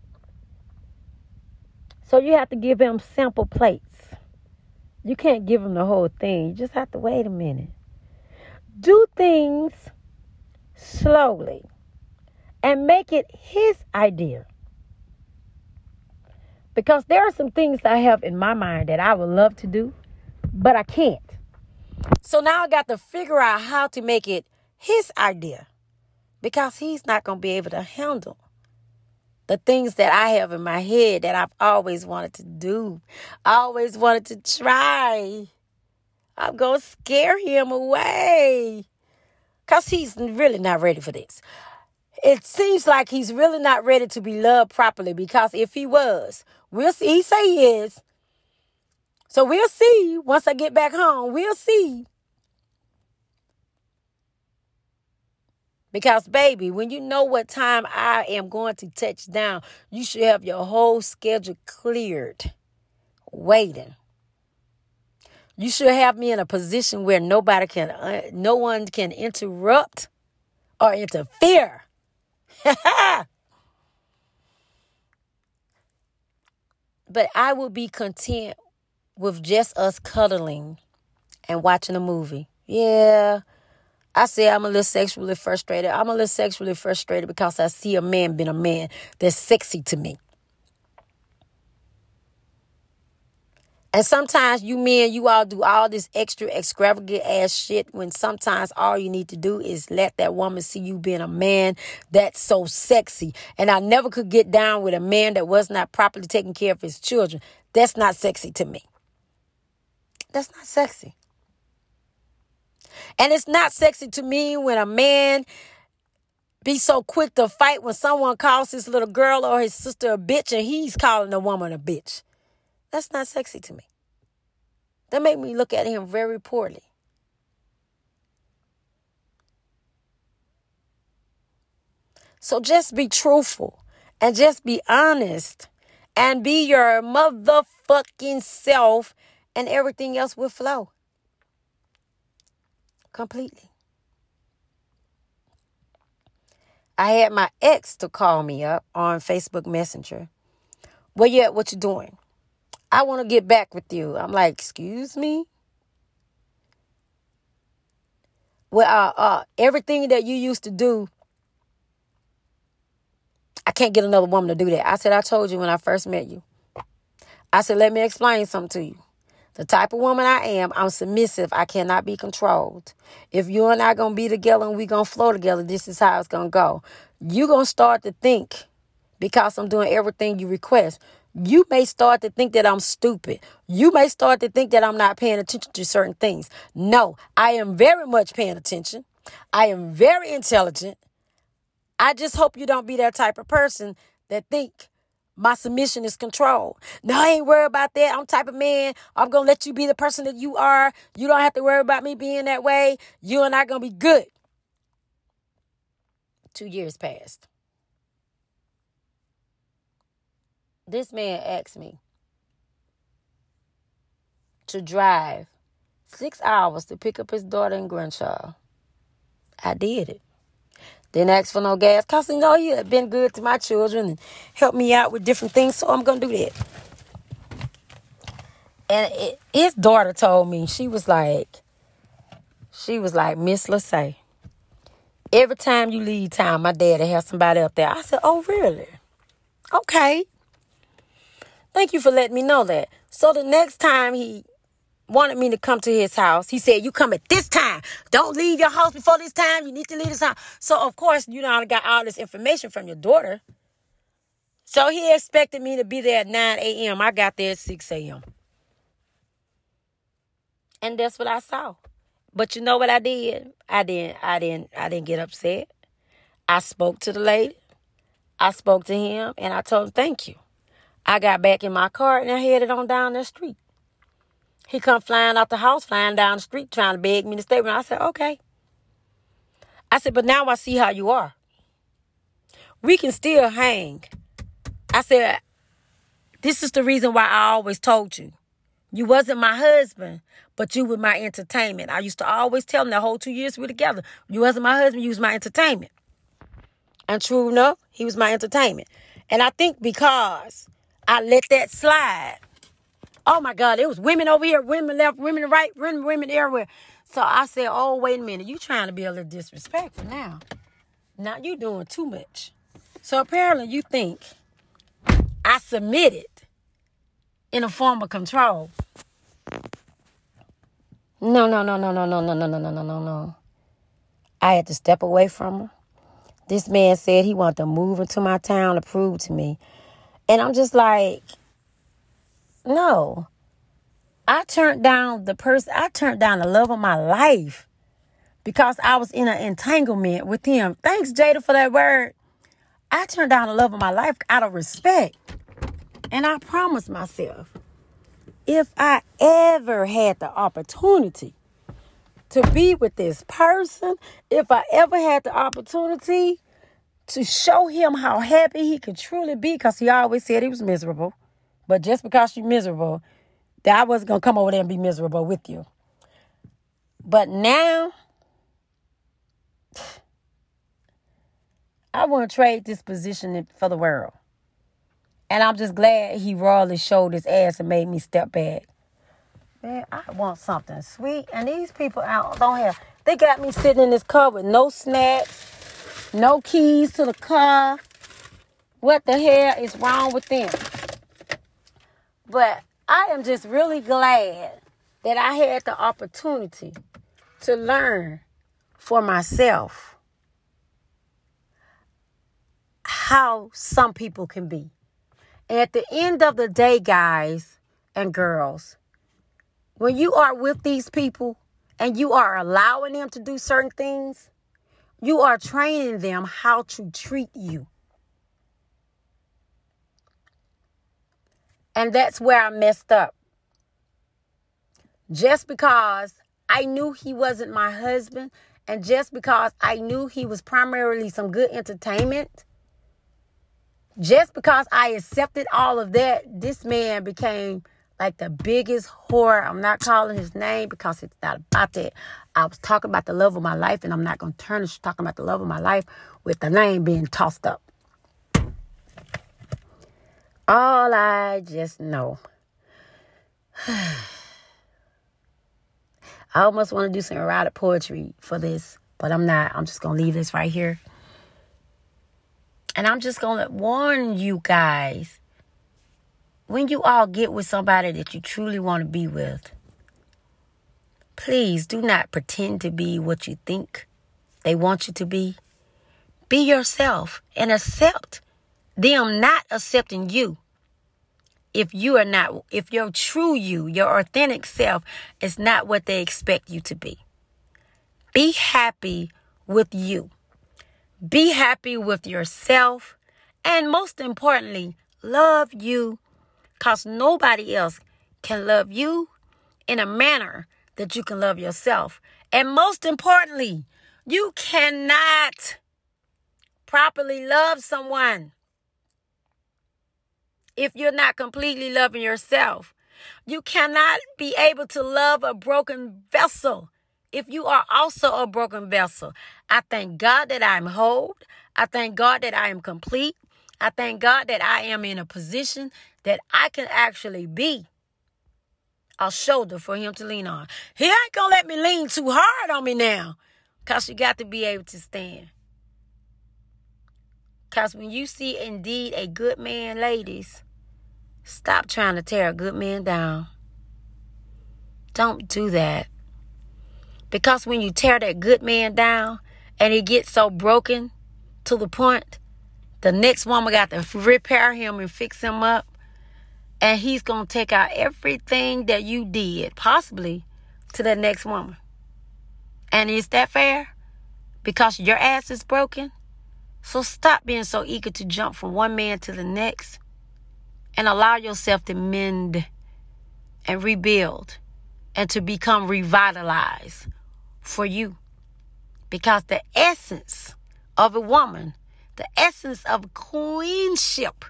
So you have to give him sample plates. You can't give him the whole thing. You just have to wait a minute. Do things slowly and make it his idea. Because there are some things I have in my mind that I would love to do, but I can't. So now I got to figure out how to make it his idea because he's not going to be able to handle the things that I have in my head that I've always wanted to do, always wanted to try. I'm going to scare him away because he's really not ready for this. It seems like he's really not ready to be loved properly because if he was, we'll see. He say he is. So we'll see once I get back home. We'll see Because, baby, when you know what time I am going to touch down, you should have your whole schedule cleared, waiting. You should have me in a position where nobody can, uh, no one can interrupt or interfere. but I will be content with just us cuddling and watching a movie. Yeah, I say I'm a little sexually frustrated. I'm a little sexually frustrated because I see a man being a man that's sexy to me. And sometimes you men, you all do all this extra extravagant ass shit when sometimes all you need to do is let that woman see you being a man that's so sexy. And I never could get down with a man that was not properly taking care of his children. That's not sexy to me. That's not sexy. And it's not sexy to me when a man be so quick to fight when someone calls his little girl or his sister a bitch and he's calling the woman a bitch. That's not sexy to me. That made me look at him very poorly. So just be truthful and just be honest and be your motherfucking self and everything else will flow completely. I had my ex to call me up on Facebook Messenger. Where you at? What you doing? I want to get back with you. I'm like, excuse me? Well, uh, uh, everything that you used to do, I can't get another woman to do that. I said, I told you when I first met you. I said, let me explain something to you. The type of woman I am, I'm submissive. I cannot be controlled. If you and I gonna be together and we gonna flow together, this is how it's gonna go. You gonna start to think because I'm doing everything you request. You may start to think that I'm stupid. You may start to think that I'm not paying attention to certain things. No, I am very much paying attention. I am very intelligent. I just hope you don't be that type of person that think my submission is control. No, I ain't worried about that. I'm type of man. I'm gonna let you be the person that you are. You don't have to worry about me being that way. You and I gonna be good. Two years passed. This man asked me to drive six hours to pick up his daughter and grandchild. I did it. Didn't ask for no gas. Cause you know he had been good to my children and helped me out with different things. So I'm gonna do that. And it, his daughter told me, she was like, she was like, Miss Lacey. Every time you leave town, my daddy has somebody up there. I said, Oh, really? Okay. Thank you for letting me know that. So the next time he wanted me to come to his house. He said, You come at this time. Don't leave your house before this time. You need to leave this house. So, of course, you know, I got all this information from your daughter. So he expected me to be there at 9 a.m. I got there at 6 a.m. And that's what I saw. But you know what I did? I didn't I didn't I didn't get upset. I spoke to the lady. I spoke to him and I told him thank you. I got back in my car and I headed on down the street. He come flying out the house, flying down the street, trying to beg me to stay with him. I said, okay. I said, but now I see how you are. We can still hang. I said, this is the reason why I always told you. You wasn't my husband, but you were my entertainment. I used to always tell him the whole two years we were together. You wasn't my husband, you was my entertainment. And true enough, he was my entertainment. And I think because I let that slide, Oh my God, it was women over here, women left, women right, women, women everywhere. So I said, oh, wait a minute. You trying to be a little disrespectful now. Now you doing too much. So apparently you think I submitted in a form of control. No, no, no, no, no, no, no, no, no, no, no, no, no. I had to step away from her. This man said he wanted to move into my town to prove to me. And I'm just like, no. I turned down the person, I turned down the love of my life because I was in an entanglement with him. Thanks, Jada, for that word. I turned down the love of my life out of respect. And I promised myself, if I ever had the opportunity to be with this person, if I ever had the opportunity to show him how happy he could truly be, because he always said he was miserable. But just because you're miserable, that I wasn't gonna come over there and be miserable with you. But now I want to trade this position for the world. And I'm just glad he royally showed his ass and made me step back. Man, I want something sweet. And these people out don't have they got me sitting in this car with no snacks, no keys to the car. What the hell is wrong with them? But I am just really glad that I had the opportunity to learn for myself how some people can be. And at the end of the day, guys and girls, when you are with these people and you are allowing them to do certain things, You are training them how to treat you. And that's where I messed up. Just because I knew he wasn't my husband, and just because I knew he was primarily some good entertainment, just because I accepted all of that, this man became like the biggest whore. I'm not calling his name because it's not about that. I was talking about the love of my life, and I'm not going to turn to talking about the love of my life with the name being tossed up. All I just know. I almost want to do some erotic poetry for this, but I'm not. I'm just going to leave this right here. And I'm just going to warn you guys when you all get with somebody that you truly want to be with, please do not pretend to be what you think they want you to be. Be yourself and accept them not accepting you. If you are not, if your true you, your authentic self is not what they expect you to be. Be happy with you. Be happy with yourself. And most importantly, love you because nobody else can love you in a manner that you can love yourself. And most importantly, you cannot properly love someone if you're not completely loving yourself. You cannot be able to love a broken vessel if you are also a broken vessel. I thank God that I'm whole. I thank God that I am complete. I thank God that I am in a position that I can actually be a shoulder for him to lean on. He ain't gonna let me lean too hard on me now. Cause you got to be able to stand. Cause when you see indeed a good man, ladies, stop trying to tear a good man down. Don't do that. Because when you tear that good man down and he gets so broken to the point, the next woman got to repair him and fix him up and he's going to take out everything that you did, possibly, to the next woman. And is that fair? Because your ass is broken? So stop being so eager to jump from one man to the next and allow yourself to mend and rebuild and to become revitalized for you. Because the essence of a woman, the essence of queenship,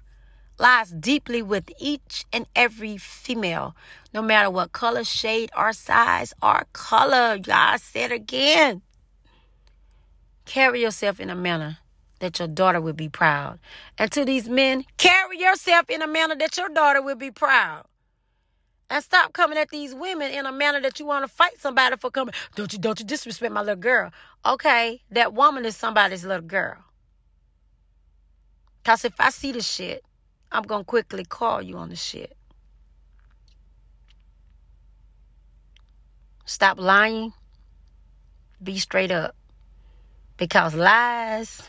lies deeply with each and every female, no matter what color, shade, or size or color. I said again. Carry yourself in a manner that your daughter will be proud. And to these men, carry yourself in a manner that your daughter will be proud. And stop coming at these women in a manner that you want to fight somebody for coming. Don't you don't you disrespect my little girl. Okay, that woman is somebody's little girl. Cause if I see the shit, I'm to quickly call you on the shit. Stop lying. Be straight up. Because lies,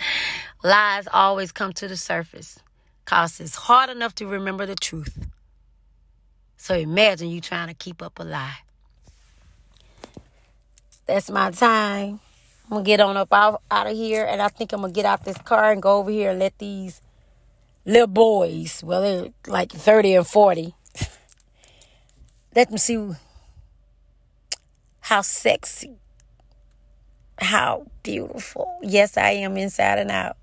lies always come to the surface. Because it's hard enough to remember the truth. So imagine you trying to keep up a lie. That's my time. I'm gonna get on up out, out of here, and I think I'm gonna get out this car and go over here and let these little boys, well, they're like 30 and 40, let them see how sexy, how beautiful. Yes, I am inside and out.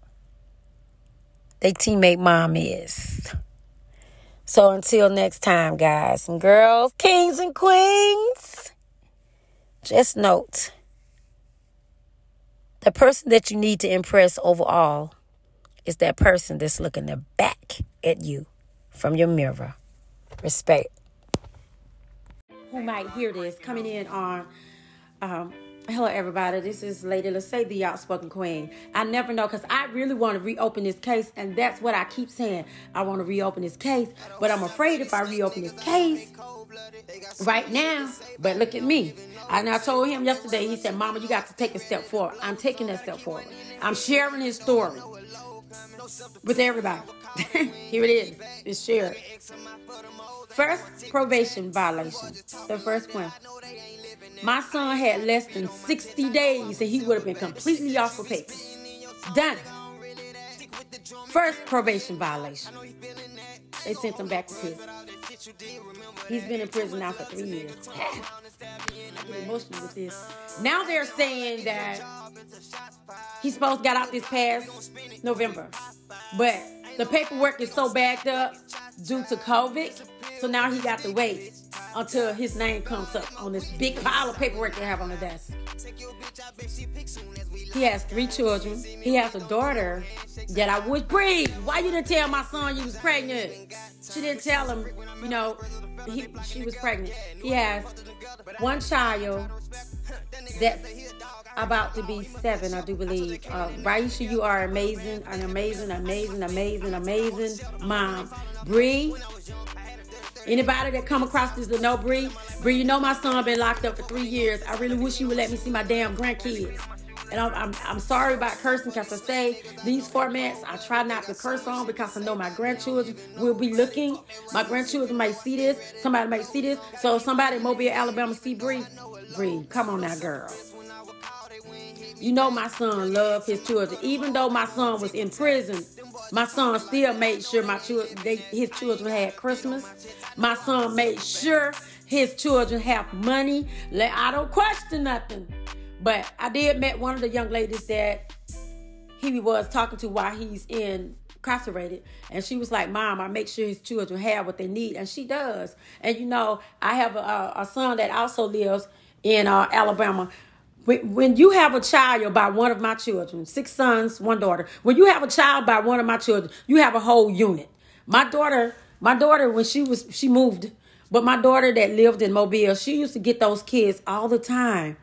They teammate mom is. So until next time, guys and girls, kings and queens, just note the person that you need to impress overall is that person that's looking their back at you from your mirror. Respect. Who might hear this coming in on um, Hello, everybody. This is Lady Lacey, the outspoken queen. I never know because I really want to reopen this case, and that's what I keep saying. I want to reopen this case, but I'm afraid if I reopen this case right now, but look at me. And I told him yesterday, he said, Mama, you got to take a step forward. I'm taking that step forward. I'm sharing his story with everybody. Here it is. It's shared. First, probation violation. The first one My son had less than 60 days and he would have been completely off for papers. Done. First probation violation. They sent him back to prison. He's been in prison now for three years. Emotional with this. Now they're saying that he's supposed to get out this past November. But the paperwork is so backed up due to COVID. So now he got to wait until his name comes up on this big pile of paperwork they have on the desk. He has three children. He has a daughter that I wish breathe. Why you didn't tell my son you was pregnant? She didn't tell him, you know, he, she was pregnant. He has one child that's about to be seven, I do believe. Uh, Raisha, you are amazing, an amazing, amazing, amazing, amazing mom. Bree, Anybody that come across this to know Bree, Bree, you know my son been locked up for three years. I really wish you would let me see my damn grandkids. And I'm, I'm, I'm sorry about cursing because I say these formats I try not to curse on because I know my grandchildren will be looking. My grandchildren might see this. Somebody might see this. So somebody in Mobile, Alabama see Bree, Bree, come on now, girl. You know my son loved his children. Even though my son was in prison, my son still made sure my children, they, his children had Christmas. My son made sure his children have money. I don't question nothing. But I did met one of the young ladies that he was talking to while he's incarcerated. And she was like, Mom, I make sure his children have what they need. And she does. And you know, I have a, a son that also lives in uh, Alabama when you have a child by one of my children, six sons, one daughter, when you have a child by one of my children, you have a whole unit. My daughter, my daughter, when she was, she moved, but my daughter that lived in Mobile, she used to get those kids all the time.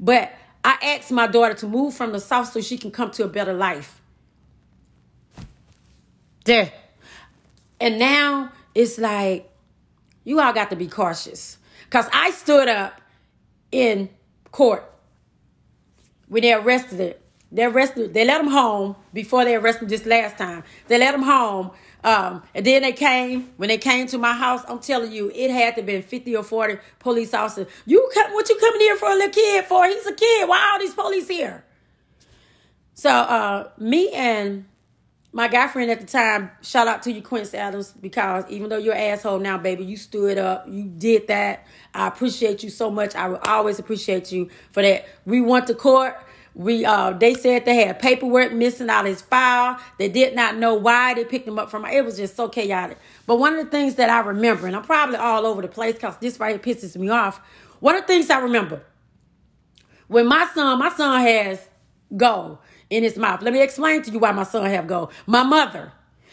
But I asked my daughter to move from the South so she can come to a better life. There. And now it's like, you all got to be cautious. Because I stood up in court when they arrested it. They arrested. They let him home before they arrested this last time. They let him home, um, and then they came. When they came to my house, I'm telling you, it had to been 50 or 40 police officers. You come, what you coming here for a little kid for? He's a kid. Why all these police here? So uh, me and my guy friend at the time, shout out to you, Quince Adams, because even though you're an asshole now, baby, you stood up, you did that. I appreciate you so much. I will always appreciate you for that. We went to court. We uh they said they had paperwork missing out his file. They did not know why they picked him up from it was just so chaotic. But one of the things that I remember, and I'm probably all over the place because this right here pisses me off. One of the things I remember when my son, my son has gold in his mouth. Let me explain to you why my son have gold. My mother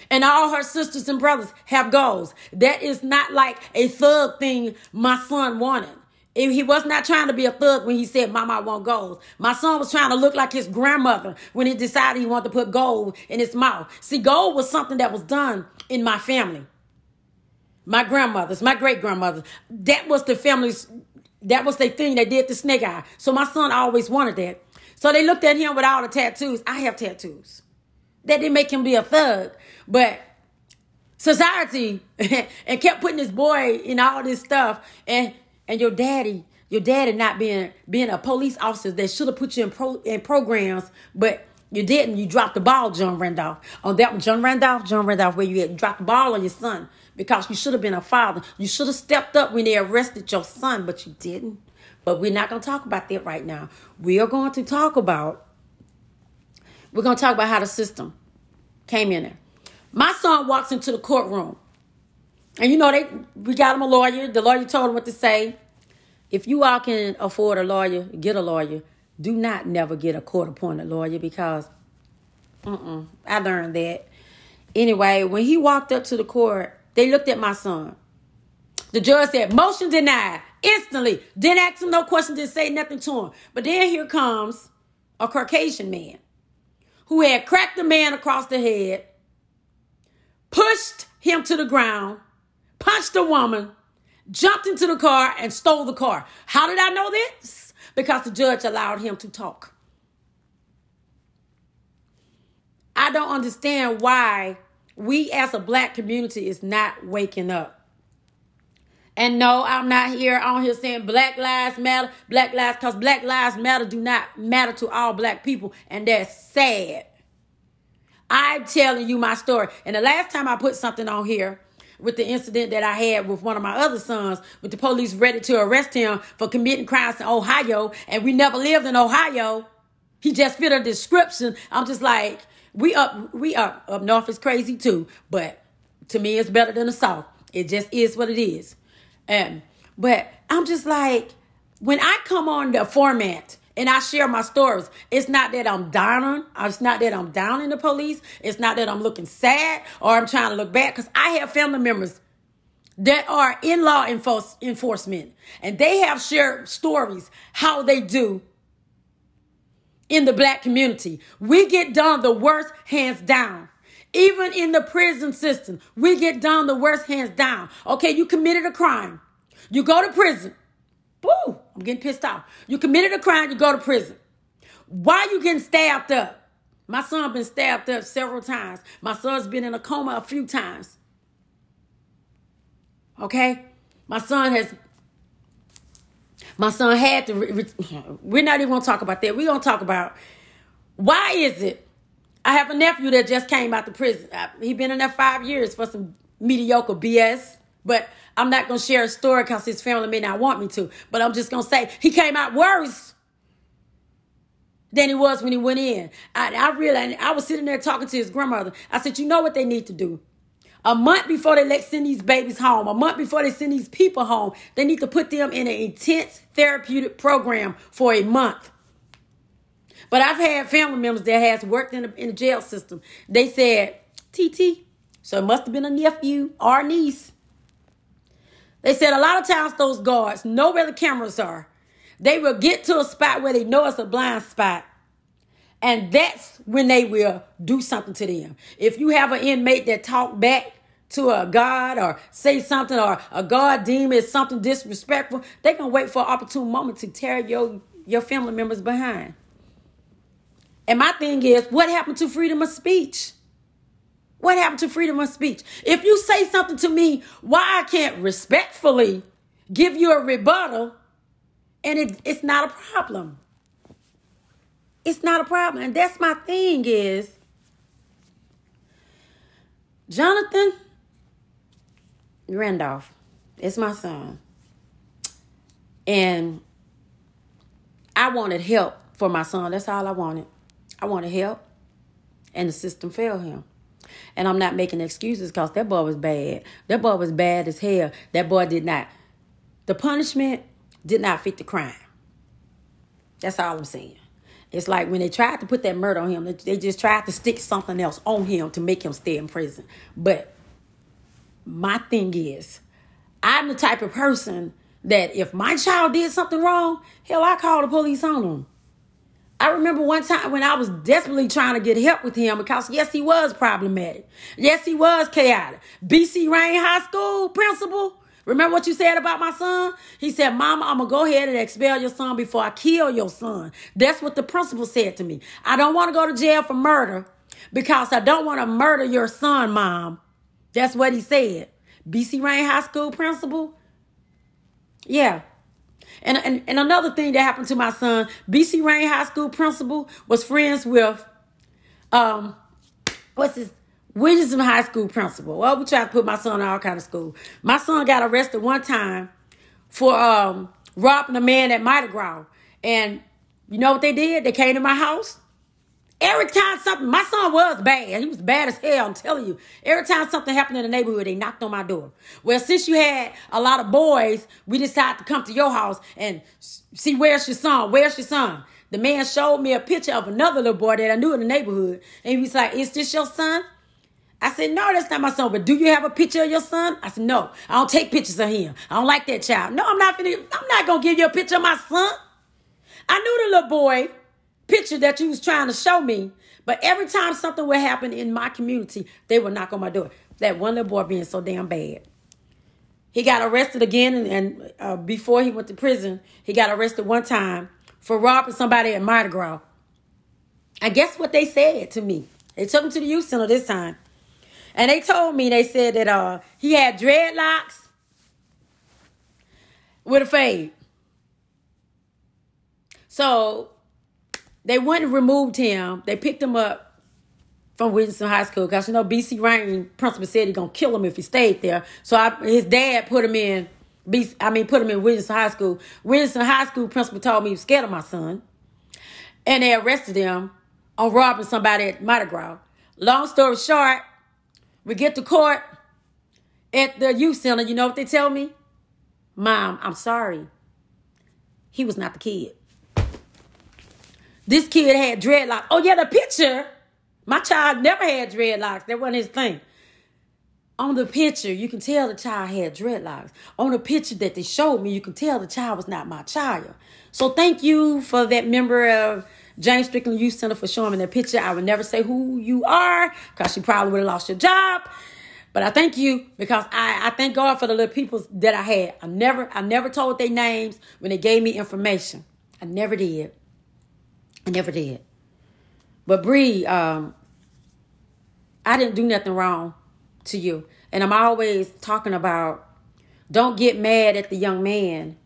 and all her sisters and brothers have goals. That is not like a thug thing my son wanted. He was not trying to be a thug when he said, Mama, I want gold. My son was trying to look like his grandmother when he decided he wanted to put gold in his mouth. See, gold was something that was done in my family. My grandmothers, my great grandmothers. That was the family's, that was the thing they did the snake eye. So my son always wanted that. So they looked at him with all the tattoos. I have tattoos. That didn't make him be a thug. But society and kept putting this boy in all this stuff. And and your daddy, your daddy not being being a police officer that should have put you in pro in programs, but you didn't. You dropped the ball, John Randolph. On that John Randolph, John Randolph, where you had dropped the ball on your son because you should have been a father. You should have stepped up when they arrested your son, but you didn't. But we're not going to talk about that right now. We are going to talk about, we're going to talk about how the system came in there. My son walks into the courtroom. And you know, they we got him a lawyer. The lawyer told him what to say. If you all can afford a lawyer, get a lawyer. Do not never get a court appointed lawyer because mm I learned that. Anyway, when he walked up to the court, they looked at my son. The judge said, motion denied instantly. Didn't ask him no questions, didn't say nothing to him. But then here comes a Caucasian man who had cracked the man across the head, pushed him to the ground, punched a woman, jumped into the car, and stole the car. How did I know this? Because the judge allowed him to talk. I don't understand why we as a black community is not waking up And no, I'm not here on here saying Black Lives Matter, Black Lives, because Black Lives Matter do not matter to all black people, and that's sad. I'm telling you my story. And the last time I put something on here with the incident that I had with one of my other sons, with the police ready to arrest him for committing crimes in Ohio, and we never lived in Ohio. He just fit a description. I'm just like, we up, we up, up north is crazy too, but to me, it's better than the south. It just is what it is. And but I'm just like, when I come on the format and I share my stories, it's not that I'm down. Uh, it's not that I'm down in the police. It's not that I'm looking sad or I'm trying to look bad because I have family members that are in law enforce, enforcement and they have shared stories how they do in the black community. We get done the worst hands down. Even in the prison system, we get done the worst hands down. Okay, you committed a crime. You go to prison. Woo, I'm getting pissed off. You committed a crime, you go to prison. Why you getting stabbed up? My son been stabbed up several times. My son's been in a coma a few times. Okay? My son has my son had to we're not even going to talk about that. We're going to talk about why is it I have a nephew that just came out the prison. He been in there 5 years for some mediocre BS, but I'm not going to share a story because his family may not want me to. But I'm just going to say he came out worse than he was when he went in. I, I realized, I was sitting there talking to his grandmother. I said, you know what they need to do? A month before they let send these babies home, a month before they send these people home, they need to put them in an intense therapeutic program for a month. But I've had family members that has worked in the, in the jail system. They said, TT, so it must have been a nephew or a niece. They said a lot of times those guards know where the cameras are. They will get to a spot where they know it's a blind spot. And that's when they will do something to them. If you have an inmate that talk back to a God or say something or a God deem it something disrespectful, they can wait for an opportune moment to tear your, your family members behind. And my thing is, what happened to freedom of speech? What happened to freedom of speech? If you say something to me, why I can't respectfully give you a rebuttal and it, it's not a problem. It's not a problem. And that's my thing is, Jonathan Randolph is my son. And I wanted help for my son. That's all I wanted. I wanted help. And the system failed him. And I'm not making excuses because that boy was bad. That boy was bad as hell. That boy did not. The punishment did not fit the crime. That's all I'm saying. It's like when they tried to put that murder on him, they just tried to stick something else on him to make him stay in prison. But my thing is, I'm the type of person that if my child did something wrong, hell, I call the police on them. I remember one time when I was desperately trying to get help with him because, yes, he was problematic. Yes, he was chaotic. BC Rain High School principal. Remember what you said about my son? He said, Mama, I'm going to go ahead and expel your son before I kill your son. That's what the principal said to me. I don't want to go to jail for murder because I don't want to murder your son, Mom. That's what he said. BC Rain High School principal. Yeah, and, and, and another thing that happened to my son, BC Rain High School principal was friends with, um, what's his, Williamson High School principal. Well, we tried to put my son in all kind of school. My son got arrested one time for um, robbing a man at Mardi Gras. And you know what they did? They came to my house Every time something, my son was bad. He was bad as hell, I'm telling you. Every time something happened in the neighborhood, they knocked on my door. Well, since you had a lot of boys, we decided to come to your house and see where's your son? Where's your son? The man showed me a picture of another little boy that I knew in the neighborhood. And he was like, Is this your son? I said, No, that's not my son. But do you have a picture of your son? I said, No, I don't take pictures of him. I don't like that child. No, I'm not finna, I'm not gonna give you a picture of my son. I knew the little boy picture that you was trying to show me. But every time something would happen in my community, they would knock on my door. That one little boy being so damn bad. He got arrested again, and, and uh, before he went to prison, he got arrested one time for robbing somebody at Mardi Gras. And guess what they said to me? They took him to the youth center this time. And they told me, they said that uh, he had dreadlocks with a fade. So they went and removed him. They picked him up from Williamson High School because you know BC Rain principal said he gonna kill him if he stayed there. So I, his dad put him in. BC, I mean, put him in Williamson High School. Williamson High School principal told me he was scared of my son, and they arrested him on robbing somebody at Mardi Gras. Long story short, we get to court at the youth center. You know what they tell me? Mom, I'm sorry. He was not the kid. This kid had dreadlocks. Oh, yeah, the picture. My child never had dreadlocks. That wasn't his thing. On the picture, you can tell the child had dreadlocks. On the picture that they showed me, you can tell the child was not my child. So thank you for that member of James Strickland Youth Center for showing me that picture. I would never say who you are because you probably would have lost your job. But I thank you because I, I thank God for the little people that I had. I never I never told their names when they gave me information. I never did. I never did. But Bree, um, I didn't do nothing wrong to you. And I'm always talking about don't get mad at the young man.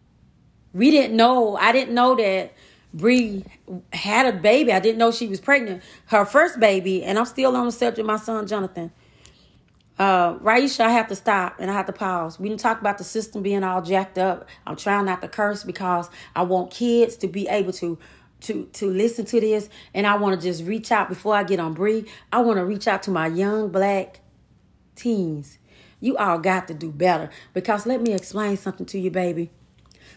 We didn't know. I didn't know that Bree had a baby. I didn't know she was pregnant. Her first baby, and I'm still on the subject my son Jonathan. Uh, Raisha, I have to stop and I have to pause. We didn't talk about the system being all jacked up. I'm trying not to curse because I want kids to be able to to to listen to this and I want to just reach out before I get on Bree. I want to reach out to my young black teens. You all got to do better because let me explain something to you, baby.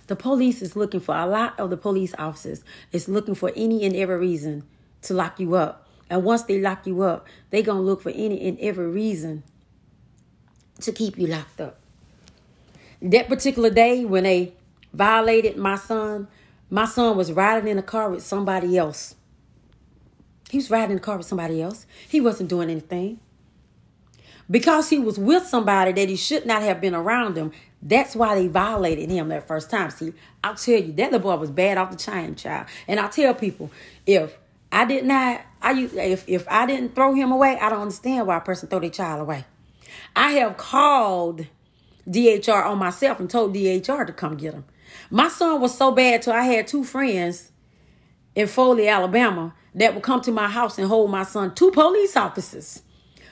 The police is looking for a lot of the police officers is looking for any and every reason to lock you up. And once they lock you up, they going to look for any and every reason to keep you locked up. That particular day when they violated my son, my son was riding in a car with somebody else. He was riding in a car with somebody else. He wasn't doing anything. Because he was with somebody that he should not have been around him, that's why they violated him that first time. See, I'll tell you, that little boy was bad off the chain, child. And I tell people, if I did not, I if if I didn't throw him away, I don't understand why a person throw their child away. I have called DHR on myself and told DHR to come get him. My son was so bad till I had two friends in Foley, Alabama, that would come to my house and hold my son. Two police officers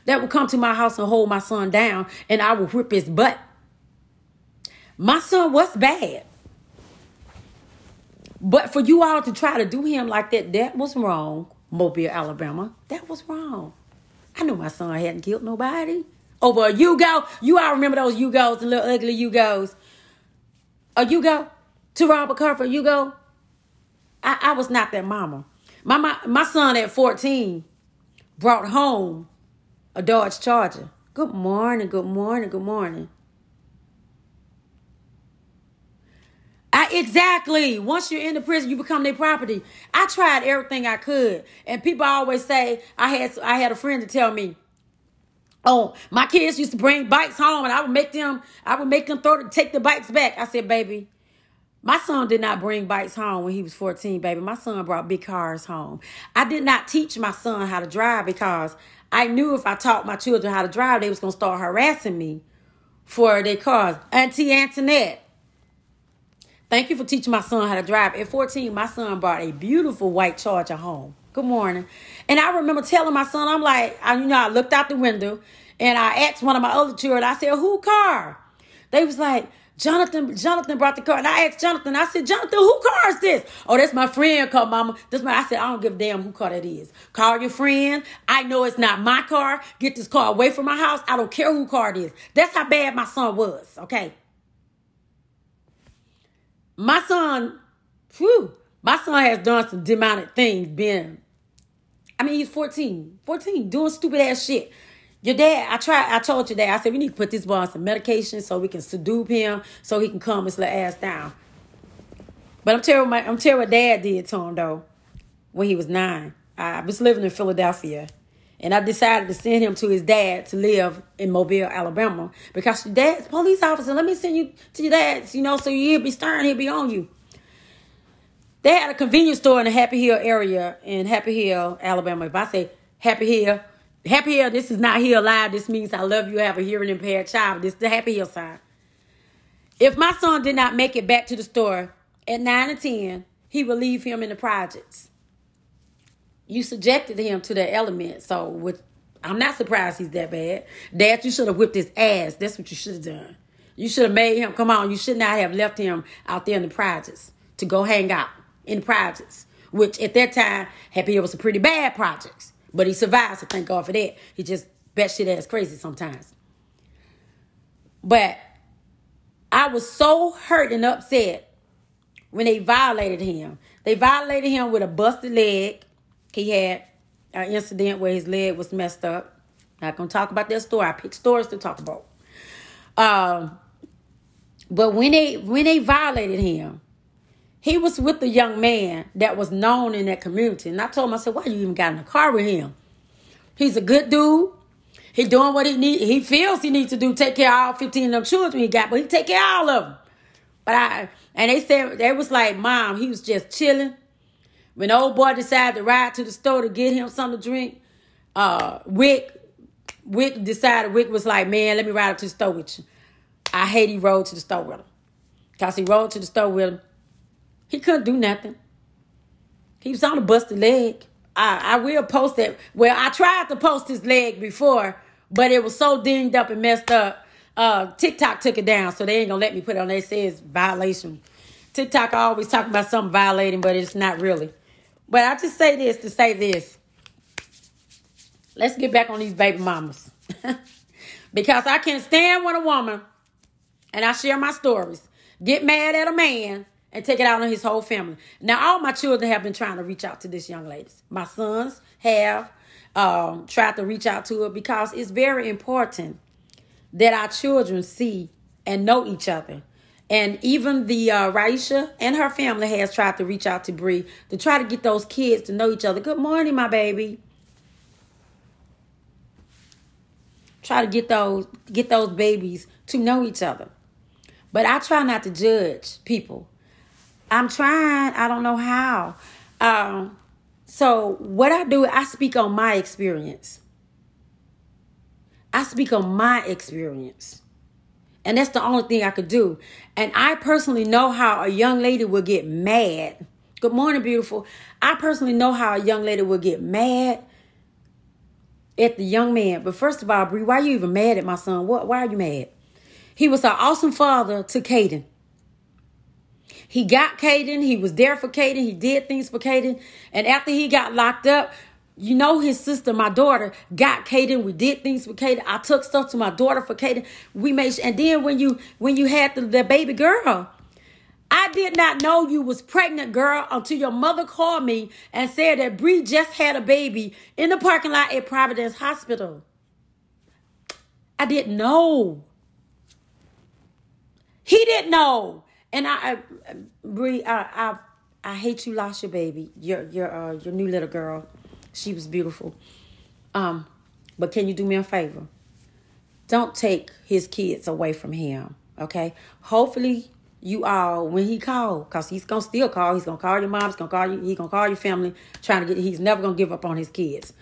that would come to my house and hold my son down, and I would whip his butt. My son was bad. But for you all to try to do him like that, that was wrong. Mobile, Alabama. That was wrong. I knew my son hadn't killed nobody. Over a Yugo. You all remember those Yugos, the little ugly Yugos. A Yugo? To rob a car for Yugo. I, I was not that mama. My, my my son at 14 brought home a Dodge Charger. Good morning, good morning, good morning. I, exactly. Once you're in the prison, you become their property. I tried everything I could, and people always say I had I had a friend to tell me, "Oh, my kids used to bring bikes home, and I would make them I would make them throw take the bikes back." I said, "Baby, my son did not bring bikes home when he was 14, baby. My son brought big cars home. I did not teach my son how to drive because I knew if I taught my children how to drive, they was going to start harassing me for their cars. Auntie Antoinette, thank you for teaching my son how to drive. At 14, my son brought a beautiful white Charger home. Good morning. And I remember telling my son, I'm like, I, you know, I looked out the window and I asked one of my other children, I said, who car? They was like, Jonathan, Jonathan brought the car. And I asked Jonathan, I said, Jonathan, who car is this? Oh, that's my friend car, mama. That's my I said, I don't give a damn who car that is. Call your friend. I know it's not my car. Get this car away from my house. I don't care who car it is. That's how bad my son was, okay? My son, whew, my son has done some demonic things, been. I mean, he's 14. 14, doing stupid ass shit. Your dad, I tried, I told your dad, I said, we need to put this boy on some medication so we can seduce him so he can calm his little ass down. But I'm telling my I'm telling what dad did to him though when he was nine. I was living in Philadelphia. And I decided to send him to his dad to live in Mobile, Alabama. Because your dad's police officer. Let me send you to your dad's, you know, so he'll be stern, he'll be on you. They had a convenience store in the Happy Hill area in Happy Hill, Alabama. If I say Happy Hill, Happy Hill, this is not here alive. This means I love you. Have a hearing impaired child. This is the Happy Hill side. If my son did not make it back to the store at 9 or 10, he would leave him in the projects. You subjected him to that element. So with I'm not surprised he's that bad. Dad, you should have whipped his ass. That's what you should have done. You should have made him come on. You should not have left him out there in the projects to go hang out in the projects, which at that time had been some pretty bad projects. But he survived, so thank God for that. He just bet shit ass crazy sometimes. But I was so hurt and upset when they violated him. They violated him with a busted leg. He had an incident where his leg was messed up. Not gonna talk about that story. I pick stories to talk about. Um, but when they when they violated him, he was with a young man that was known in that community. And I told him, I said, why you even got in a car with him? He's a good dude. He doing what he need. He feels he needs to do. Take care of all fifteen of them children he got, but he take care of all of them. But I and they said they was like, Mom, he was just chilling. When the old boy decided to ride to the store to get him something to drink, uh, Wick, Wick decided Wick was like, Man, let me ride up to the store with you. I hate he rode to the store with him. Cause he rode to the store with him. He couldn't do nothing. He was on a busted leg. I, I will post it. Well, I tried to post his leg before, but it was so dinged up and messed up. Uh, TikTok took it down, so they ain't gonna let me put it on. They say it's violation. TikTok always talking about something violating, but it's not really. But I just say this to say this. Let's get back on these baby mamas. because I can't stand when a woman, and I share my stories, get mad at a man and take it out on his whole family. Now, all my children have been trying to reach out to this young lady. My sons have um, tried to reach out to her because it's very important that our children see and know each other. And even the uh, Raisha and her family has tried to reach out to Bree to try to get those kids to know each other. Good morning, my baby. Try to get those get those babies to know each other. But I try not to judge people I'm trying. I don't know how. Um, so what I do, I speak on my experience. I speak on my experience. And that's the only thing I could do. And I personally know how a young lady will get mad. Good morning, beautiful. I personally know how a young lady will get mad at the young man. But first of all, Bree, why are you even mad at my son? What? Why are you mad? He was an awesome father to Caden. He got Caden. He was there for Caden. He did things for Caden. And after he got locked up, you know his sister, my daughter, got Caden. We did things for Caden. I took stuff to my daughter for Caden. We made and then when you when you had the, the baby girl, I did not know you was pregnant, girl, until your mother called me and said that Bree just had a baby in the parking lot at Providence Hospital. I didn't know. He didn't know. And I, I Bree, I, I, I hate you lost your baby, your your uh, your new little girl. She was beautiful. Um, but can you do me a favor? Don't take his kids away from him. Okay. Hopefully you all when he call, cause he's gonna still call. He's gonna call your mom. He's gonna call you. He's gonna call your family, trying to get. He's never gonna give up on his kids.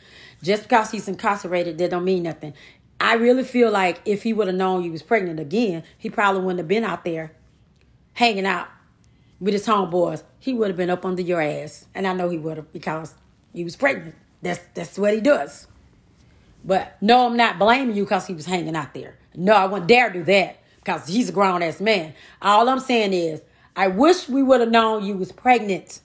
Just because he's incarcerated, that don't mean nothing. I really feel like if he would have known you was pregnant again, he probably wouldn't have been out there hanging out with his homeboys, he would have been up under your ass. And I know he would have because he was pregnant. That's that's what he does. But no, I'm not blaming you because he was hanging out there. No, I wouldn't dare do that because he's a grown ass man. All I'm saying is, I wish we would have known you was pregnant.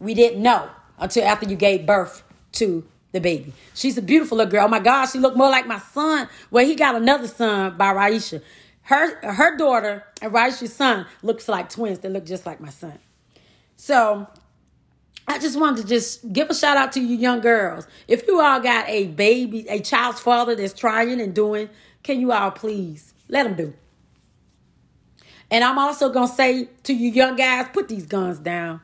We didn't know until after you gave birth to the baby. She's a beautiful little girl. Oh my God, she looked more like my son. Well, he got another son by Raisha. Her her daughter and Raisha's son looks like twins. They look just like my son. So I just wanted to just give a shout out to you young girls. If you all got a baby, a child's father that's trying and doing, can you all please let them do? And I'm also going to say to you young guys, put these guns down.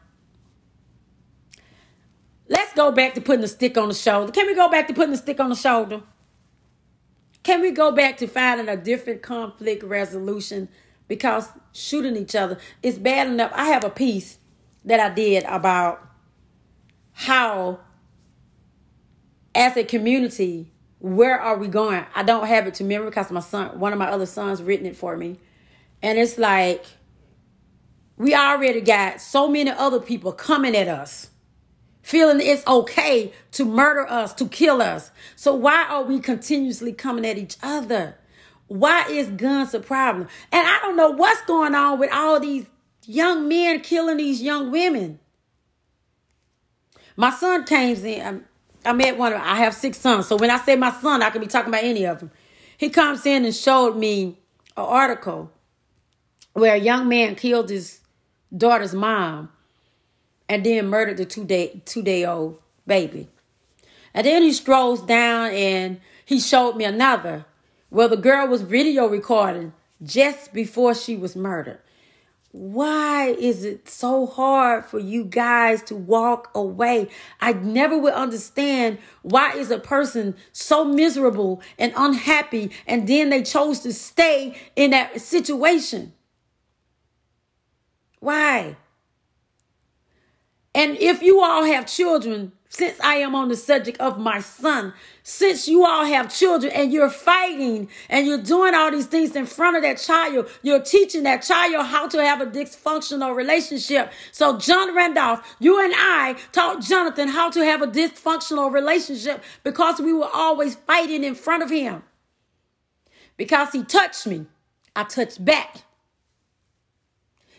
Let's go back to putting the stick on the shoulder. Can we go back to putting the stick on the shoulder? Can we go back to finding a different conflict resolution? Because shooting each other is bad enough. I have a piece that I did about how, as a community, where are we going? I don't have it to memory because my son, one of my other sons, written it for me. And it's like we already got so many other people coming at us, feeling it's okay to murder us, to kill us. So why are we continuously coming at each other? Why is guns a problem? And I don't know what's going on with all these young men killing these young women. My son came in. I met one of I have six sons. So when I say my son, I can be talking about any of them. He comes in and showed me an article where a young man killed his daughter's mom and then murdered the two day two day old baby. And then he strolls down and he showed me another where the girl was video recording just before she was murdered. Why is it so hard for you guys to walk away? I never would understand why is a person so miserable and unhappy and then they chose to stay in that situation. Why? And if you all have children, since I am on the subject of my son, since you all have children and you're fighting and you're doing all these things in front of that child, you're teaching that child how to have a dysfunctional relationship. So, John Randolph, you and I taught Jonathan how to have a dysfunctional relationship because we were always fighting in front of him. Because he touched me, I touched back.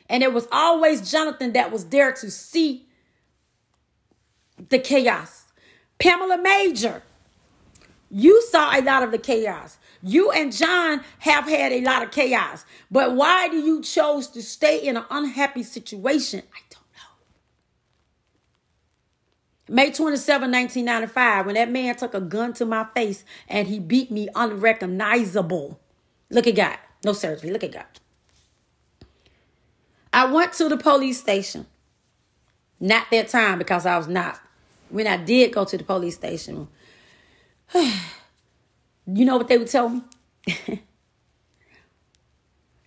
And it was always Jonathan that was there to see the chaos. Pamela Major, you saw a lot of the chaos. You and John have had a lot of chaos. But why do you chose to stay in an unhappy situation? I don't know. May 27, 1995, when that man took a gun to my face and he beat me unrecognizable. Look at God. No surgery. Look at God. I went to the police station. Not that time because I was not when I did go to the police station, you know what they would tell me?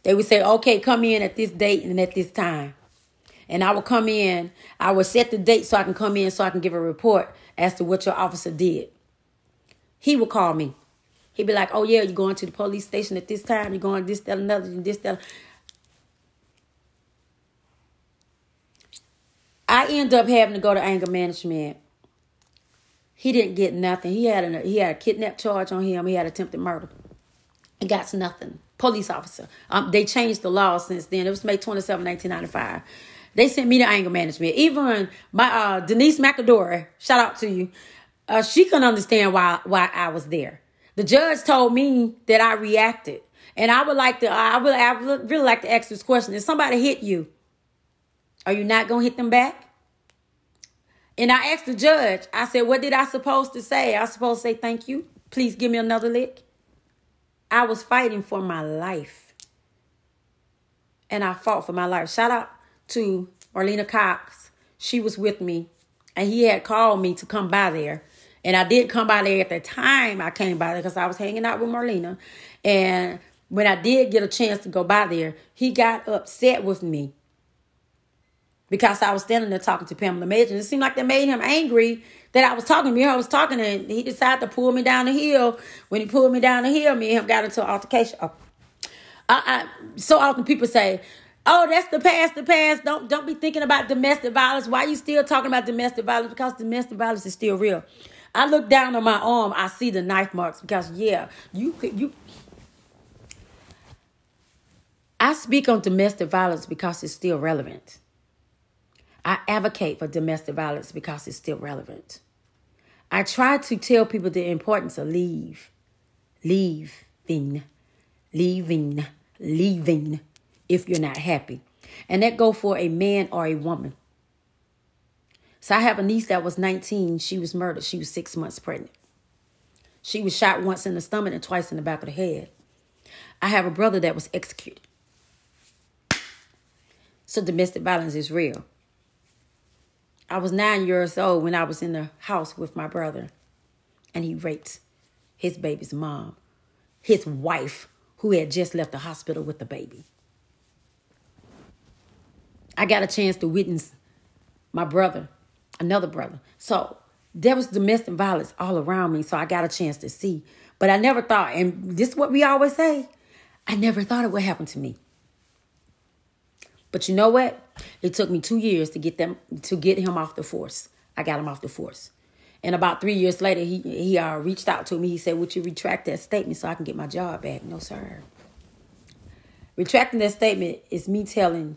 they would say, okay, come in at this date and at this time. And I would come in, I would set the date so I can come in so I can give a report as to what your officer did. He would call me. He'd be like, oh, yeah, you're going to the police station at this time, you're going this, that, another, you this, that. I end up having to go to anger management he didn't get nothing. He had a he had a kidnap charge on him. He had attempted murder. He got nothing. Police officer. Um, they changed the law since then. It was May 27, 1995. They sent me to anger management. Even my uh, Denise McAdora, shout out to you. Uh, she couldn't understand why why I was there. The judge told me that I reacted, and I would like to. I would. I would really like to ask this question: If somebody hit you, are you not gonna hit them back? And I asked the judge, I said, what did I supposed to say? I supposed to say thank you. Please give me another lick. I was fighting for my life. And I fought for my life. Shout out to Marlena Cox. She was with me. And he had called me to come by there. And I did come by there at the time I came by there because I was hanging out with Marlena. And when I did get a chance to go by there, he got upset with me because I was standing there talking to Pamela Major. And it seemed like that made him angry that I was talking to him. I was talking and he decided to pull me down the hill. When he pulled me down the hill, me and him got into an altercation. Oh. I, I, so often people say, Oh, that's the past, the past. Don't don't be thinking about domestic violence. Why you still talking about domestic violence? Because domestic violence is still real. I look down on my arm, I see the knife marks because yeah, you could you I speak on domestic violence because it's still relevant. I advocate for domestic violence because it's still relevant. I try to tell people the importance of leave, leaving, leaving, leaving if you're not happy. And that go for a man or a woman. So I have a niece that was 19. She was murdered. She was six months pregnant. She was shot once in the stomach and twice in the back of the head. I have a brother that was executed. So domestic violence is real. I was nine years old when I was in the house with my brother, and he raped his baby's mom, his wife, who had just left the hospital with the baby. I got a chance to witness my brother, another brother. So there was domestic violence all around me, so I got a chance to see. But I never thought, and this is what we always say I never thought it would happen to me. But you know what? It took me two years to get them to get him off the force. I got him off the force. And about three years later, he he uh, reached out to me. He said, "Would you retract that statement so I can get my job back?" No, sir. Retracting that statement is me telling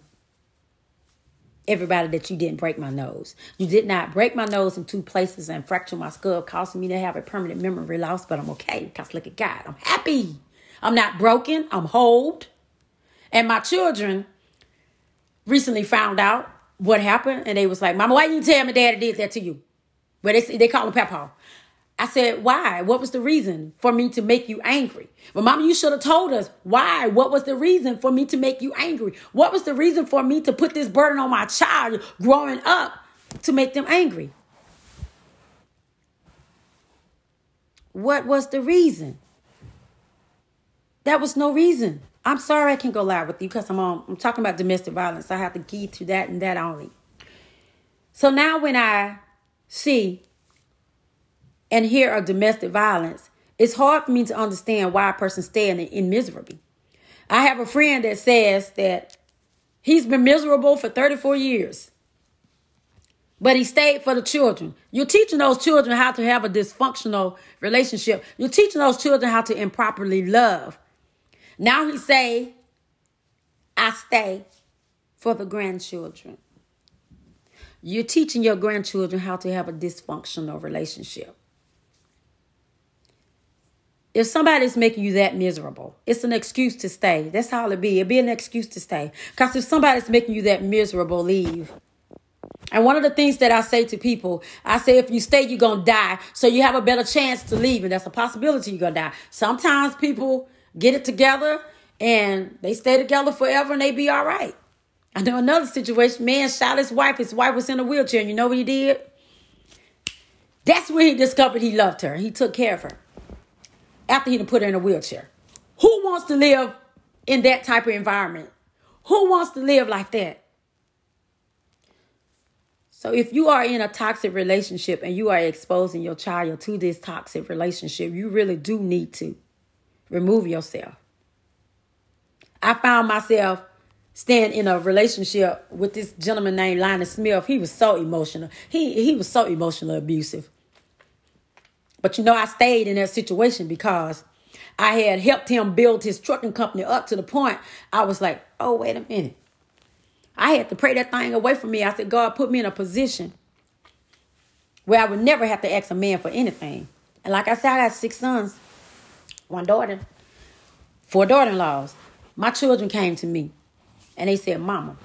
everybody that you didn't break my nose. You did not break my nose in two places and fracture my skull, causing me to have a permanent memory loss. But I'm okay because look at God. I'm happy. I'm not broken. I'm whole. And my children recently found out what happened, and they was like, "Mama, why you tell me Daddy did that to you?" But they they call him Papa. I said, "Why? What was the reason for me to make you angry?" Well, Mama, you should have told us why. What was the reason for me to make you angry? What was the reason for me to put this burden on my child growing up to make them angry? What was the reason? That was no reason. I'm sorry I can't go live with you because I'm on I'm talking about domestic violence. I have to key to that and that only. So now when I see and hear of domestic violence, it's hard for me to understand why a person staying in, in misery. I have a friend that says that he's been miserable for 34 years. But he stayed for the children. You're teaching those children how to have a dysfunctional relationship. You're teaching those children how to improperly love. Now he say, I stay for the grandchildren. You're teaching your grandchildren how to have a dysfunctional relationship. If somebody's making you that miserable, it's an excuse to stay. That's how it be. It'd be an excuse to stay. Because if somebody's making you that miserable, leave. And one of the things that I say to people, I say, if you stay, you're going to die. So you have a better chance to leave. And that's a possibility you're going to die. Sometimes people get it together and they stay together forever and they be all right. I know another situation, man shot his wife. His wife was in a wheelchair. And you know what he did? That's when he discovered he loved her. He took care of her after he put her in a wheelchair. Who wants to live in that type of environment? Who wants to live like that? So if you are in a toxic relationship and you are exposing your child to this toxic relationship, you really do need to remove yourself. I found myself staying in a relationship with this gentleman named Linus Smith. He was so emotional. He he was so emotionally abusive. But you know, I stayed in that situation because I had helped him build his trucking company up to the point I was like, oh, wait a minute. I had to pray that thing away from me. I said, God, put me in a position where I would never have to ask a man for anything. And like I said, I got six sons, one daughter, four daughter in laws. My children came to me and they said, Mama,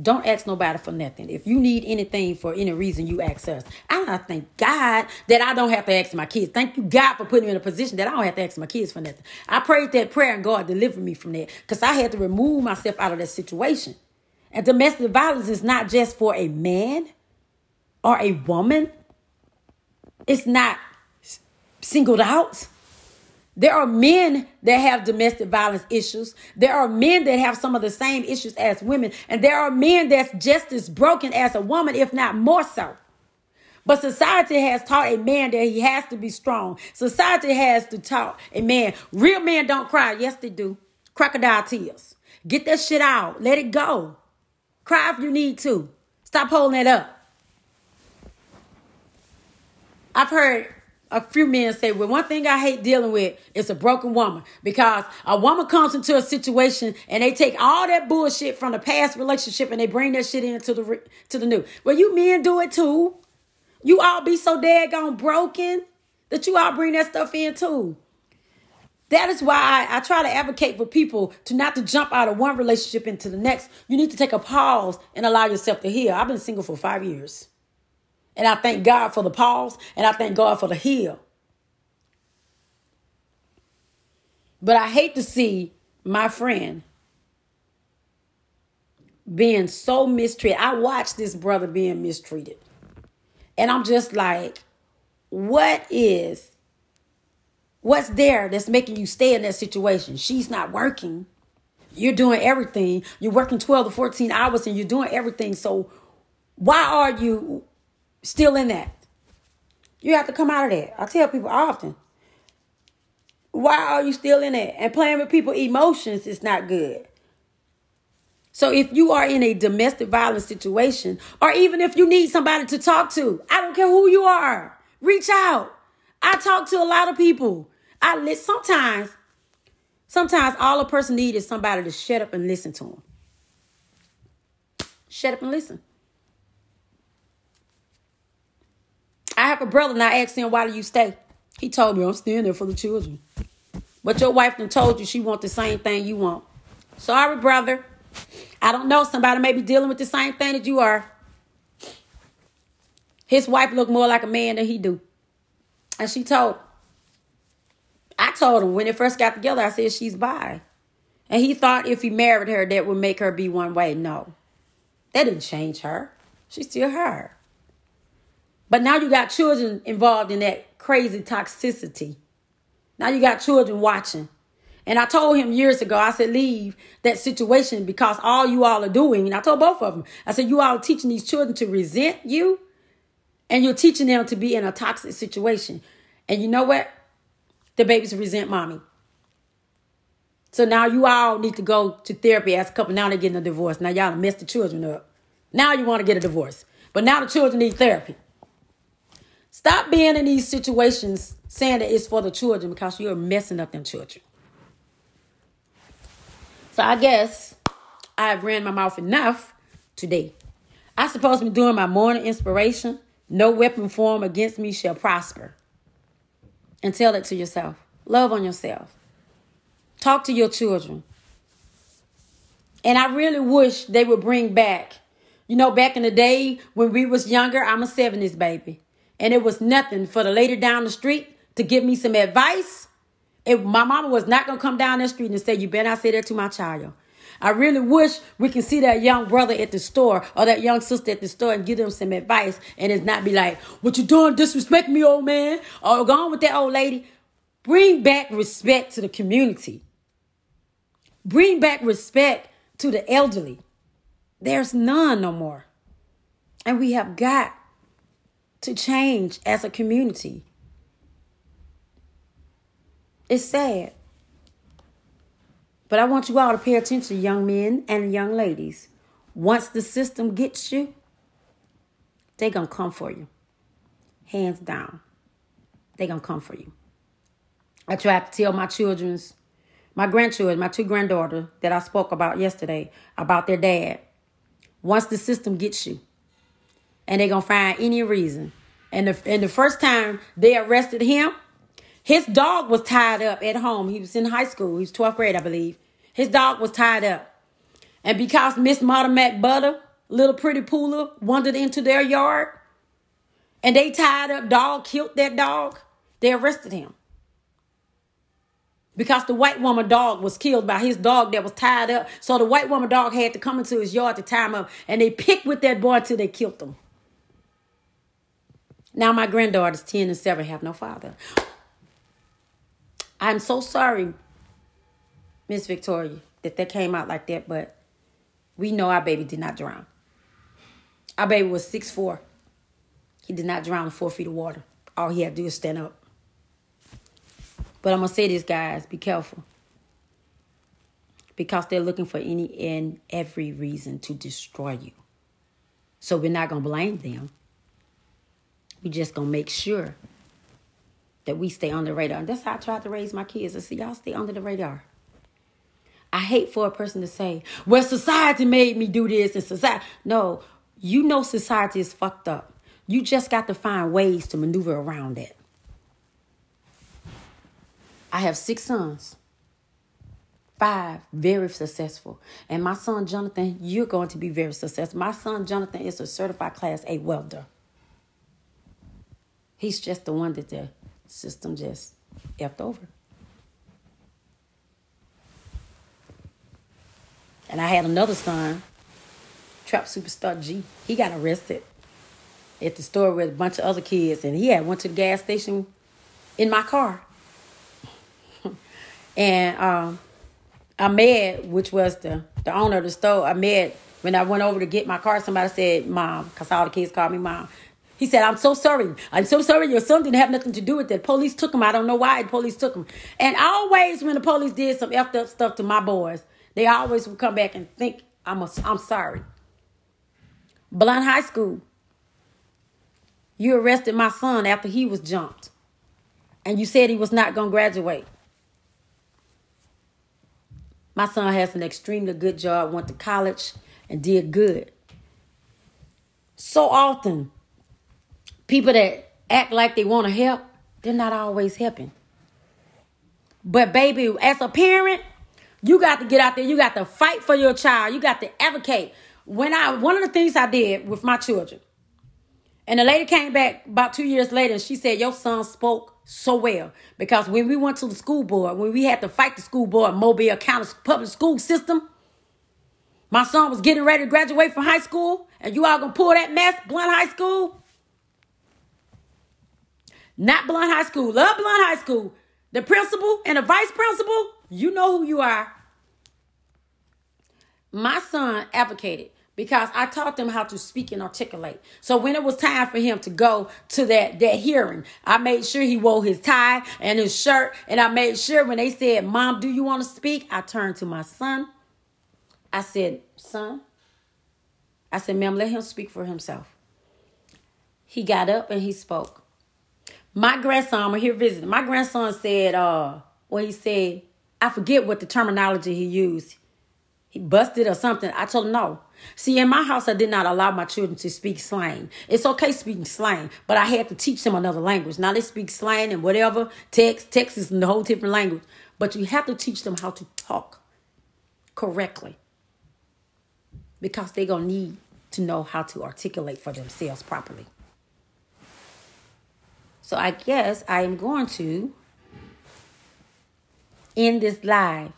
don't ask nobody for nothing. If you need anything for any reason, you ask us. I thank God that I don't have to ask my kids. Thank you, God, for putting me in a position that I don't have to ask my kids for nothing. I prayed that prayer and God delivered me from that because I had to remove myself out of that situation. And domestic violence is not just for a man or a woman, it's not singled out. There are men that have domestic violence issues. There are men that have some of the same issues as women. And there are men that's just as broken as a woman, if not more so. But society has taught a man that he has to be strong. Society has to taught a man, real men don't cry. Yes, they do. Crocodile tears. Get that shit out. Let it go. Cry if you need to. Stop holding it up. I've heard a few men say, well, one thing I hate dealing with is a broken woman because a woman comes into a situation and they take all that bullshit from the past relationship and they bring that shit into the to the new. Well, you men do it too. You all be so daggone broken that you all bring that stuff in too. That is why I, I try to advocate for people to not to jump out of one relationship into the next. You need to take a pause and allow yourself to heal. I've been single for five years. And I thank God for the pause and I thank God for the heal. But I hate to see my friend being so mistreated. I watched this brother being mistreated. And I'm just like, what is, what's there that's making you stay in that situation? She's not working. You're doing everything. You're working 12 to 14 hours and you're doing everything. So why are you still in that. You have to come out of that. I tell people often. Why are you still in it? And playing with people's emotions is not good. So if you are in a domestic violence situation, or even if you need somebody to talk to, I don't care who you are, reach out. I talk to a lot of people. I listen sometimes. Sometimes all a person needs is somebody to shut up and listen to them. Shut up and listen. I have a brother and I asked him, why do you stay? He told me, I'm staying there for the children. But your wife done told you she want the same thing you want. Sorry, brother. I don't know. Somebody may be dealing with the same thing that you are. His wife looked more like a man than he do. And she told, I told him when they first got together, I said she's bi. And he thought if he married her, that would make her be one way. No. That didn't change her. She's still her. But now you got children involved in that crazy toxicity. Now you got children watching. And I told him years ago, I said, leave that situation because all you all are doing, and I told both of them, I said, you all are teaching these children to resent you and you're teaching them to be in a toxic situation. And you know what? The babies resent mommy. So now you all need to go to therapy as a couple. Now they're getting a divorce. Now y'all messed the children up. Now you want to get a divorce. But now the children need therapy. Stop being in these situations saying that it's for the children because you're messing up them children. So I guess I've ran my mouth enough today. I suppose be doing my morning inspiration. No weapon formed against me shall prosper. And tell it to yourself. Love on yourself. Talk to your children. And I really wish they would bring back, you know, back in the day when we was younger, I'm a 70s baby. And it was nothing for the lady down the street to give me some advice if my mama was not gonna come down the street and say, You better not say that to my child. I really wish we can see that young brother at the store or that young sister at the store and give them some advice and it's not be like, What you doing? Disrespect me, old man. Or go on with that old lady. Bring back respect to the community. Bring back respect to the elderly. There's none no more. And we have got to change as a community. It's sad. But I want you all to pay attention, young men and young ladies. Once the system gets you, they going to come for you. Hands down. they going to come for you. I tried to tell my children's, my grandchildren, my two granddaughters that I spoke about yesterday about their dad. Once the system gets you, and they're to find any reason. And the, and the first time they arrested him, his dog was tied up at home. He was in high school. He was 12th grade, I believe. His dog was tied up. And because Miss Mata Butter, little pretty Pooler, wandered into their yard, and they tied up dog, killed that dog, they arrested him. Because the white woman dog was killed by his dog that was tied up. So the white woman dog had to come into his yard to tie him up. And they picked with that boy until they killed him. Now my granddaughters, 10 and 7, have no father. I'm so sorry, Miss Victoria, that that came out like that, but we know our baby did not drown. Our baby was six four. He did not drown in four feet of water. All he had to do is stand up. But I'm gonna say this, guys, be careful. Because they're looking for any and every reason to destroy you. So we're not gonna blame them. We just gonna make sure that we stay on the radar. And that's how I tried to raise my kids. I see y'all stay under the radar. I hate for a person to say, well, society made me do this and society. No, you know society is fucked up. You just got to find ways to maneuver around that. I have six sons. Five very successful. And my son Jonathan, you're going to be very successful. My son Jonathan is a certified class A welder. He's just the one that the system just effed over. And I had another son, Trap Superstar G. He got arrested at the store with a bunch of other kids, and he had went to the gas station in my car. and um, Ahmed, which was the, the owner of the store, Ahmed, when I went over to get my car, somebody said, Mom, because all the kids called me Mom. He said, I'm so sorry. I'm so sorry. Your son didn't have nothing to do with it. Police took him. I don't know why the police took him. And always when the police did some effed up stuff to my boys, they always would come back and think I'm, a, I'm sorry. Blount High School. You arrested my son after he was jumped. And you said he was not going to graduate. My son has an extremely good job, went to college, and did good. So often, people that act like they want to help, they're not always helping. But baby, as a parent, you got to get out there. You got to fight for your child. You got to advocate. When I one of the things I did with my children, and the lady came back about two years later and she said, Your son spoke so well. Because when we went to the school board, when we had to fight the school board, Mobile County public school system, my son was getting ready to graduate from high school, and you all gonna pull that mess, Blount High School? Not Blount High School. Love Blount High School. The principal and the vice principal, you know who you are. My son advocated because I taught them how to speak and articulate. So when it was time for him to go to that, that hearing, I made sure he wore his tie and his shirt. And I made sure when they said, Mom, do you want to speak? I turned to my son. I said, Son, I said, Ma'am, let him speak for himself. He got up and he spoke. My grandson, we're here visiting. My grandson said, uh, well, he said, I forget what the terminology he used. He busted or something. I told him no. See, in my house, I did not allow my children to speak slang. It's okay speaking slang, but I had to teach them another language. Now they speak slang and whatever, text, text is a whole different language. But you have to teach them how to talk correctly because they're going to need to know how to articulate for themselves properly. So I guess I am going to end this live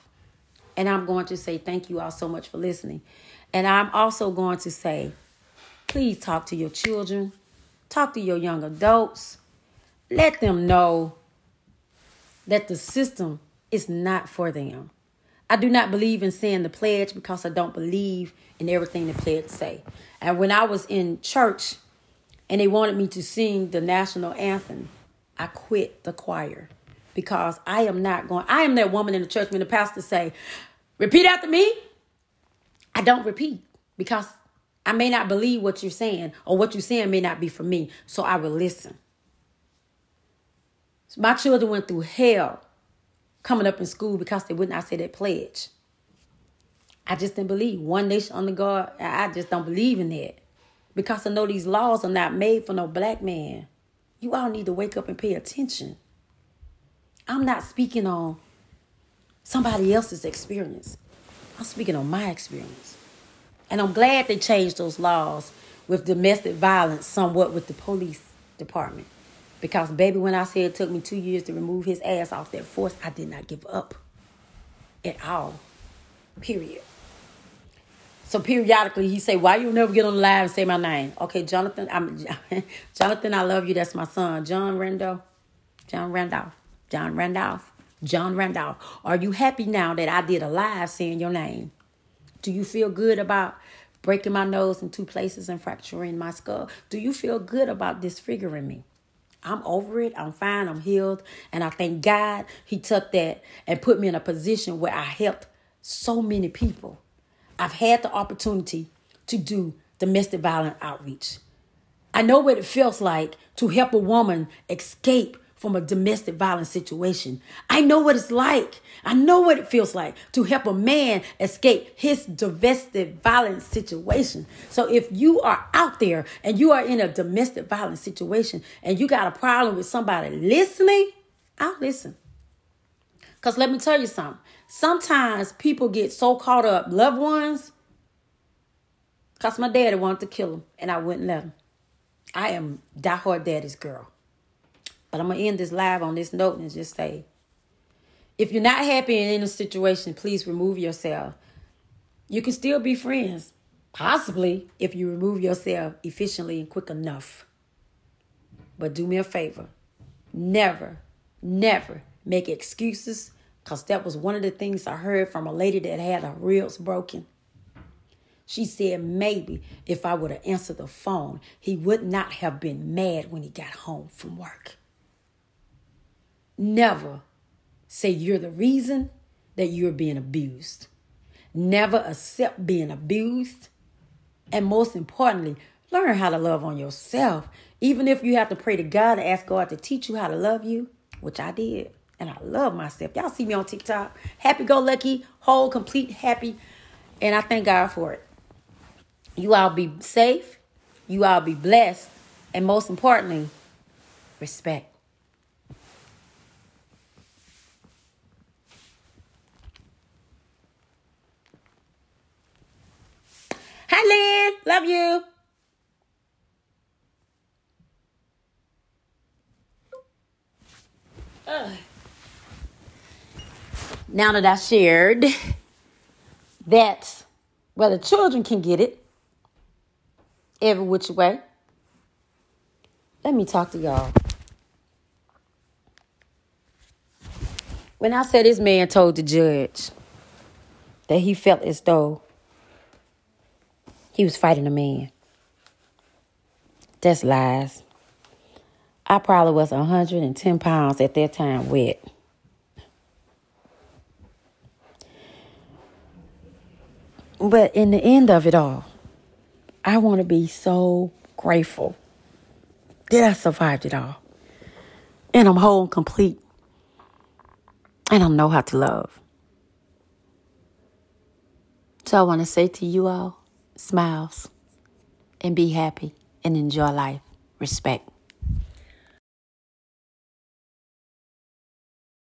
and I'm going to say thank you all so much for listening. And I'm also going to say, please talk to your children, talk to your young adults, let them know that the system is not for them. I do not believe in saying the pledge because I don't believe in everything the pledge say. And when I was in church and they wanted me to sing the national anthem, I quit the choir because I am not going. I am that woman in the church when the pastor say, "Repeat after me." I don't repeat because I may not believe what you're saying or what you're saying may not be for me. So I will listen. So my children went through hell coming up in school because they would not say that pledge. I just didn't believe one nation under God. I just don't believe in that because I know these laws are not made for no black man. You all need to wake up and pay attention. I'm not speaking on somebody else's experience. I'm speaking on my experience. And I'm glad they changed those laws with domestic violence somewhat with the police department. Because, baby, when I said it took me two years to remove his ass off that force, I did not give up at all. Period. So periodically he say, "Why you never get on the live and say my name?" Okay, Jonathan, I'm Jonathan. I love you. That's my son, John Randolph. John Randolph. John Randolph. John Randolph, are you happy now that I did a live saying your name? Do you feel good about breaking my nose in two places and fracturing my skull? Do you feel good about disfiguring me? I'm over it. I'm fine. I'm healed. And I thank God He took that and put me in a position where I helped so many people. I've had the opportunity to do domestic violence outreach. I know what it feels like to help a woman escape from a domestic violence situation. I know what it's like. I know what it feels like to help a man escape his domestic violence situation. So if you are out there and you are in a domestic violence situation and you got a problem with somebody listening, I'll listen. Because let me tell you something. Sometimes people get so caught up, loved ones, because my daddy wanted to kill him and I wouldn't let him. I am diehard daddy's girl. But I'm going to end this live on this note and just say if you're not happy in any situation, please remove yourself. You can still be friends, possibly if you remove yourself efficiently and quick enough. But do me a favor never, never make excuses because that was one of the things I heard from a lady that had her ribs broken. She said maybe if I would have answered the phone, he would not have been mad when he got home from work. Never say you're the reason that you're being abused. Never accept being abused. And most importantly, learn how to love on yourself. Even if you have to pray to God and ask God to teach you how to love you, which I did. And I love myself. Y'all see me on TikTok. Happy go lucky, whole, complete, happy. And I thank God for it. You all be safe. You all be blessed. And most importantly, respect. Hi, Lynn. Love you. Ugh. Now that I shared that, the children can get it every which way. Let me talk to y'all. When I said this man told the judge that he felt as though he was fighting a man, that's lies. I probably was 110 pounds at that time wet. But in the end of it all, I want to be so grateful that I survived it all. And I'm whole and complete. And I know how to love. So I want to say to you all, smiles and be happy and enjoy life. Respect.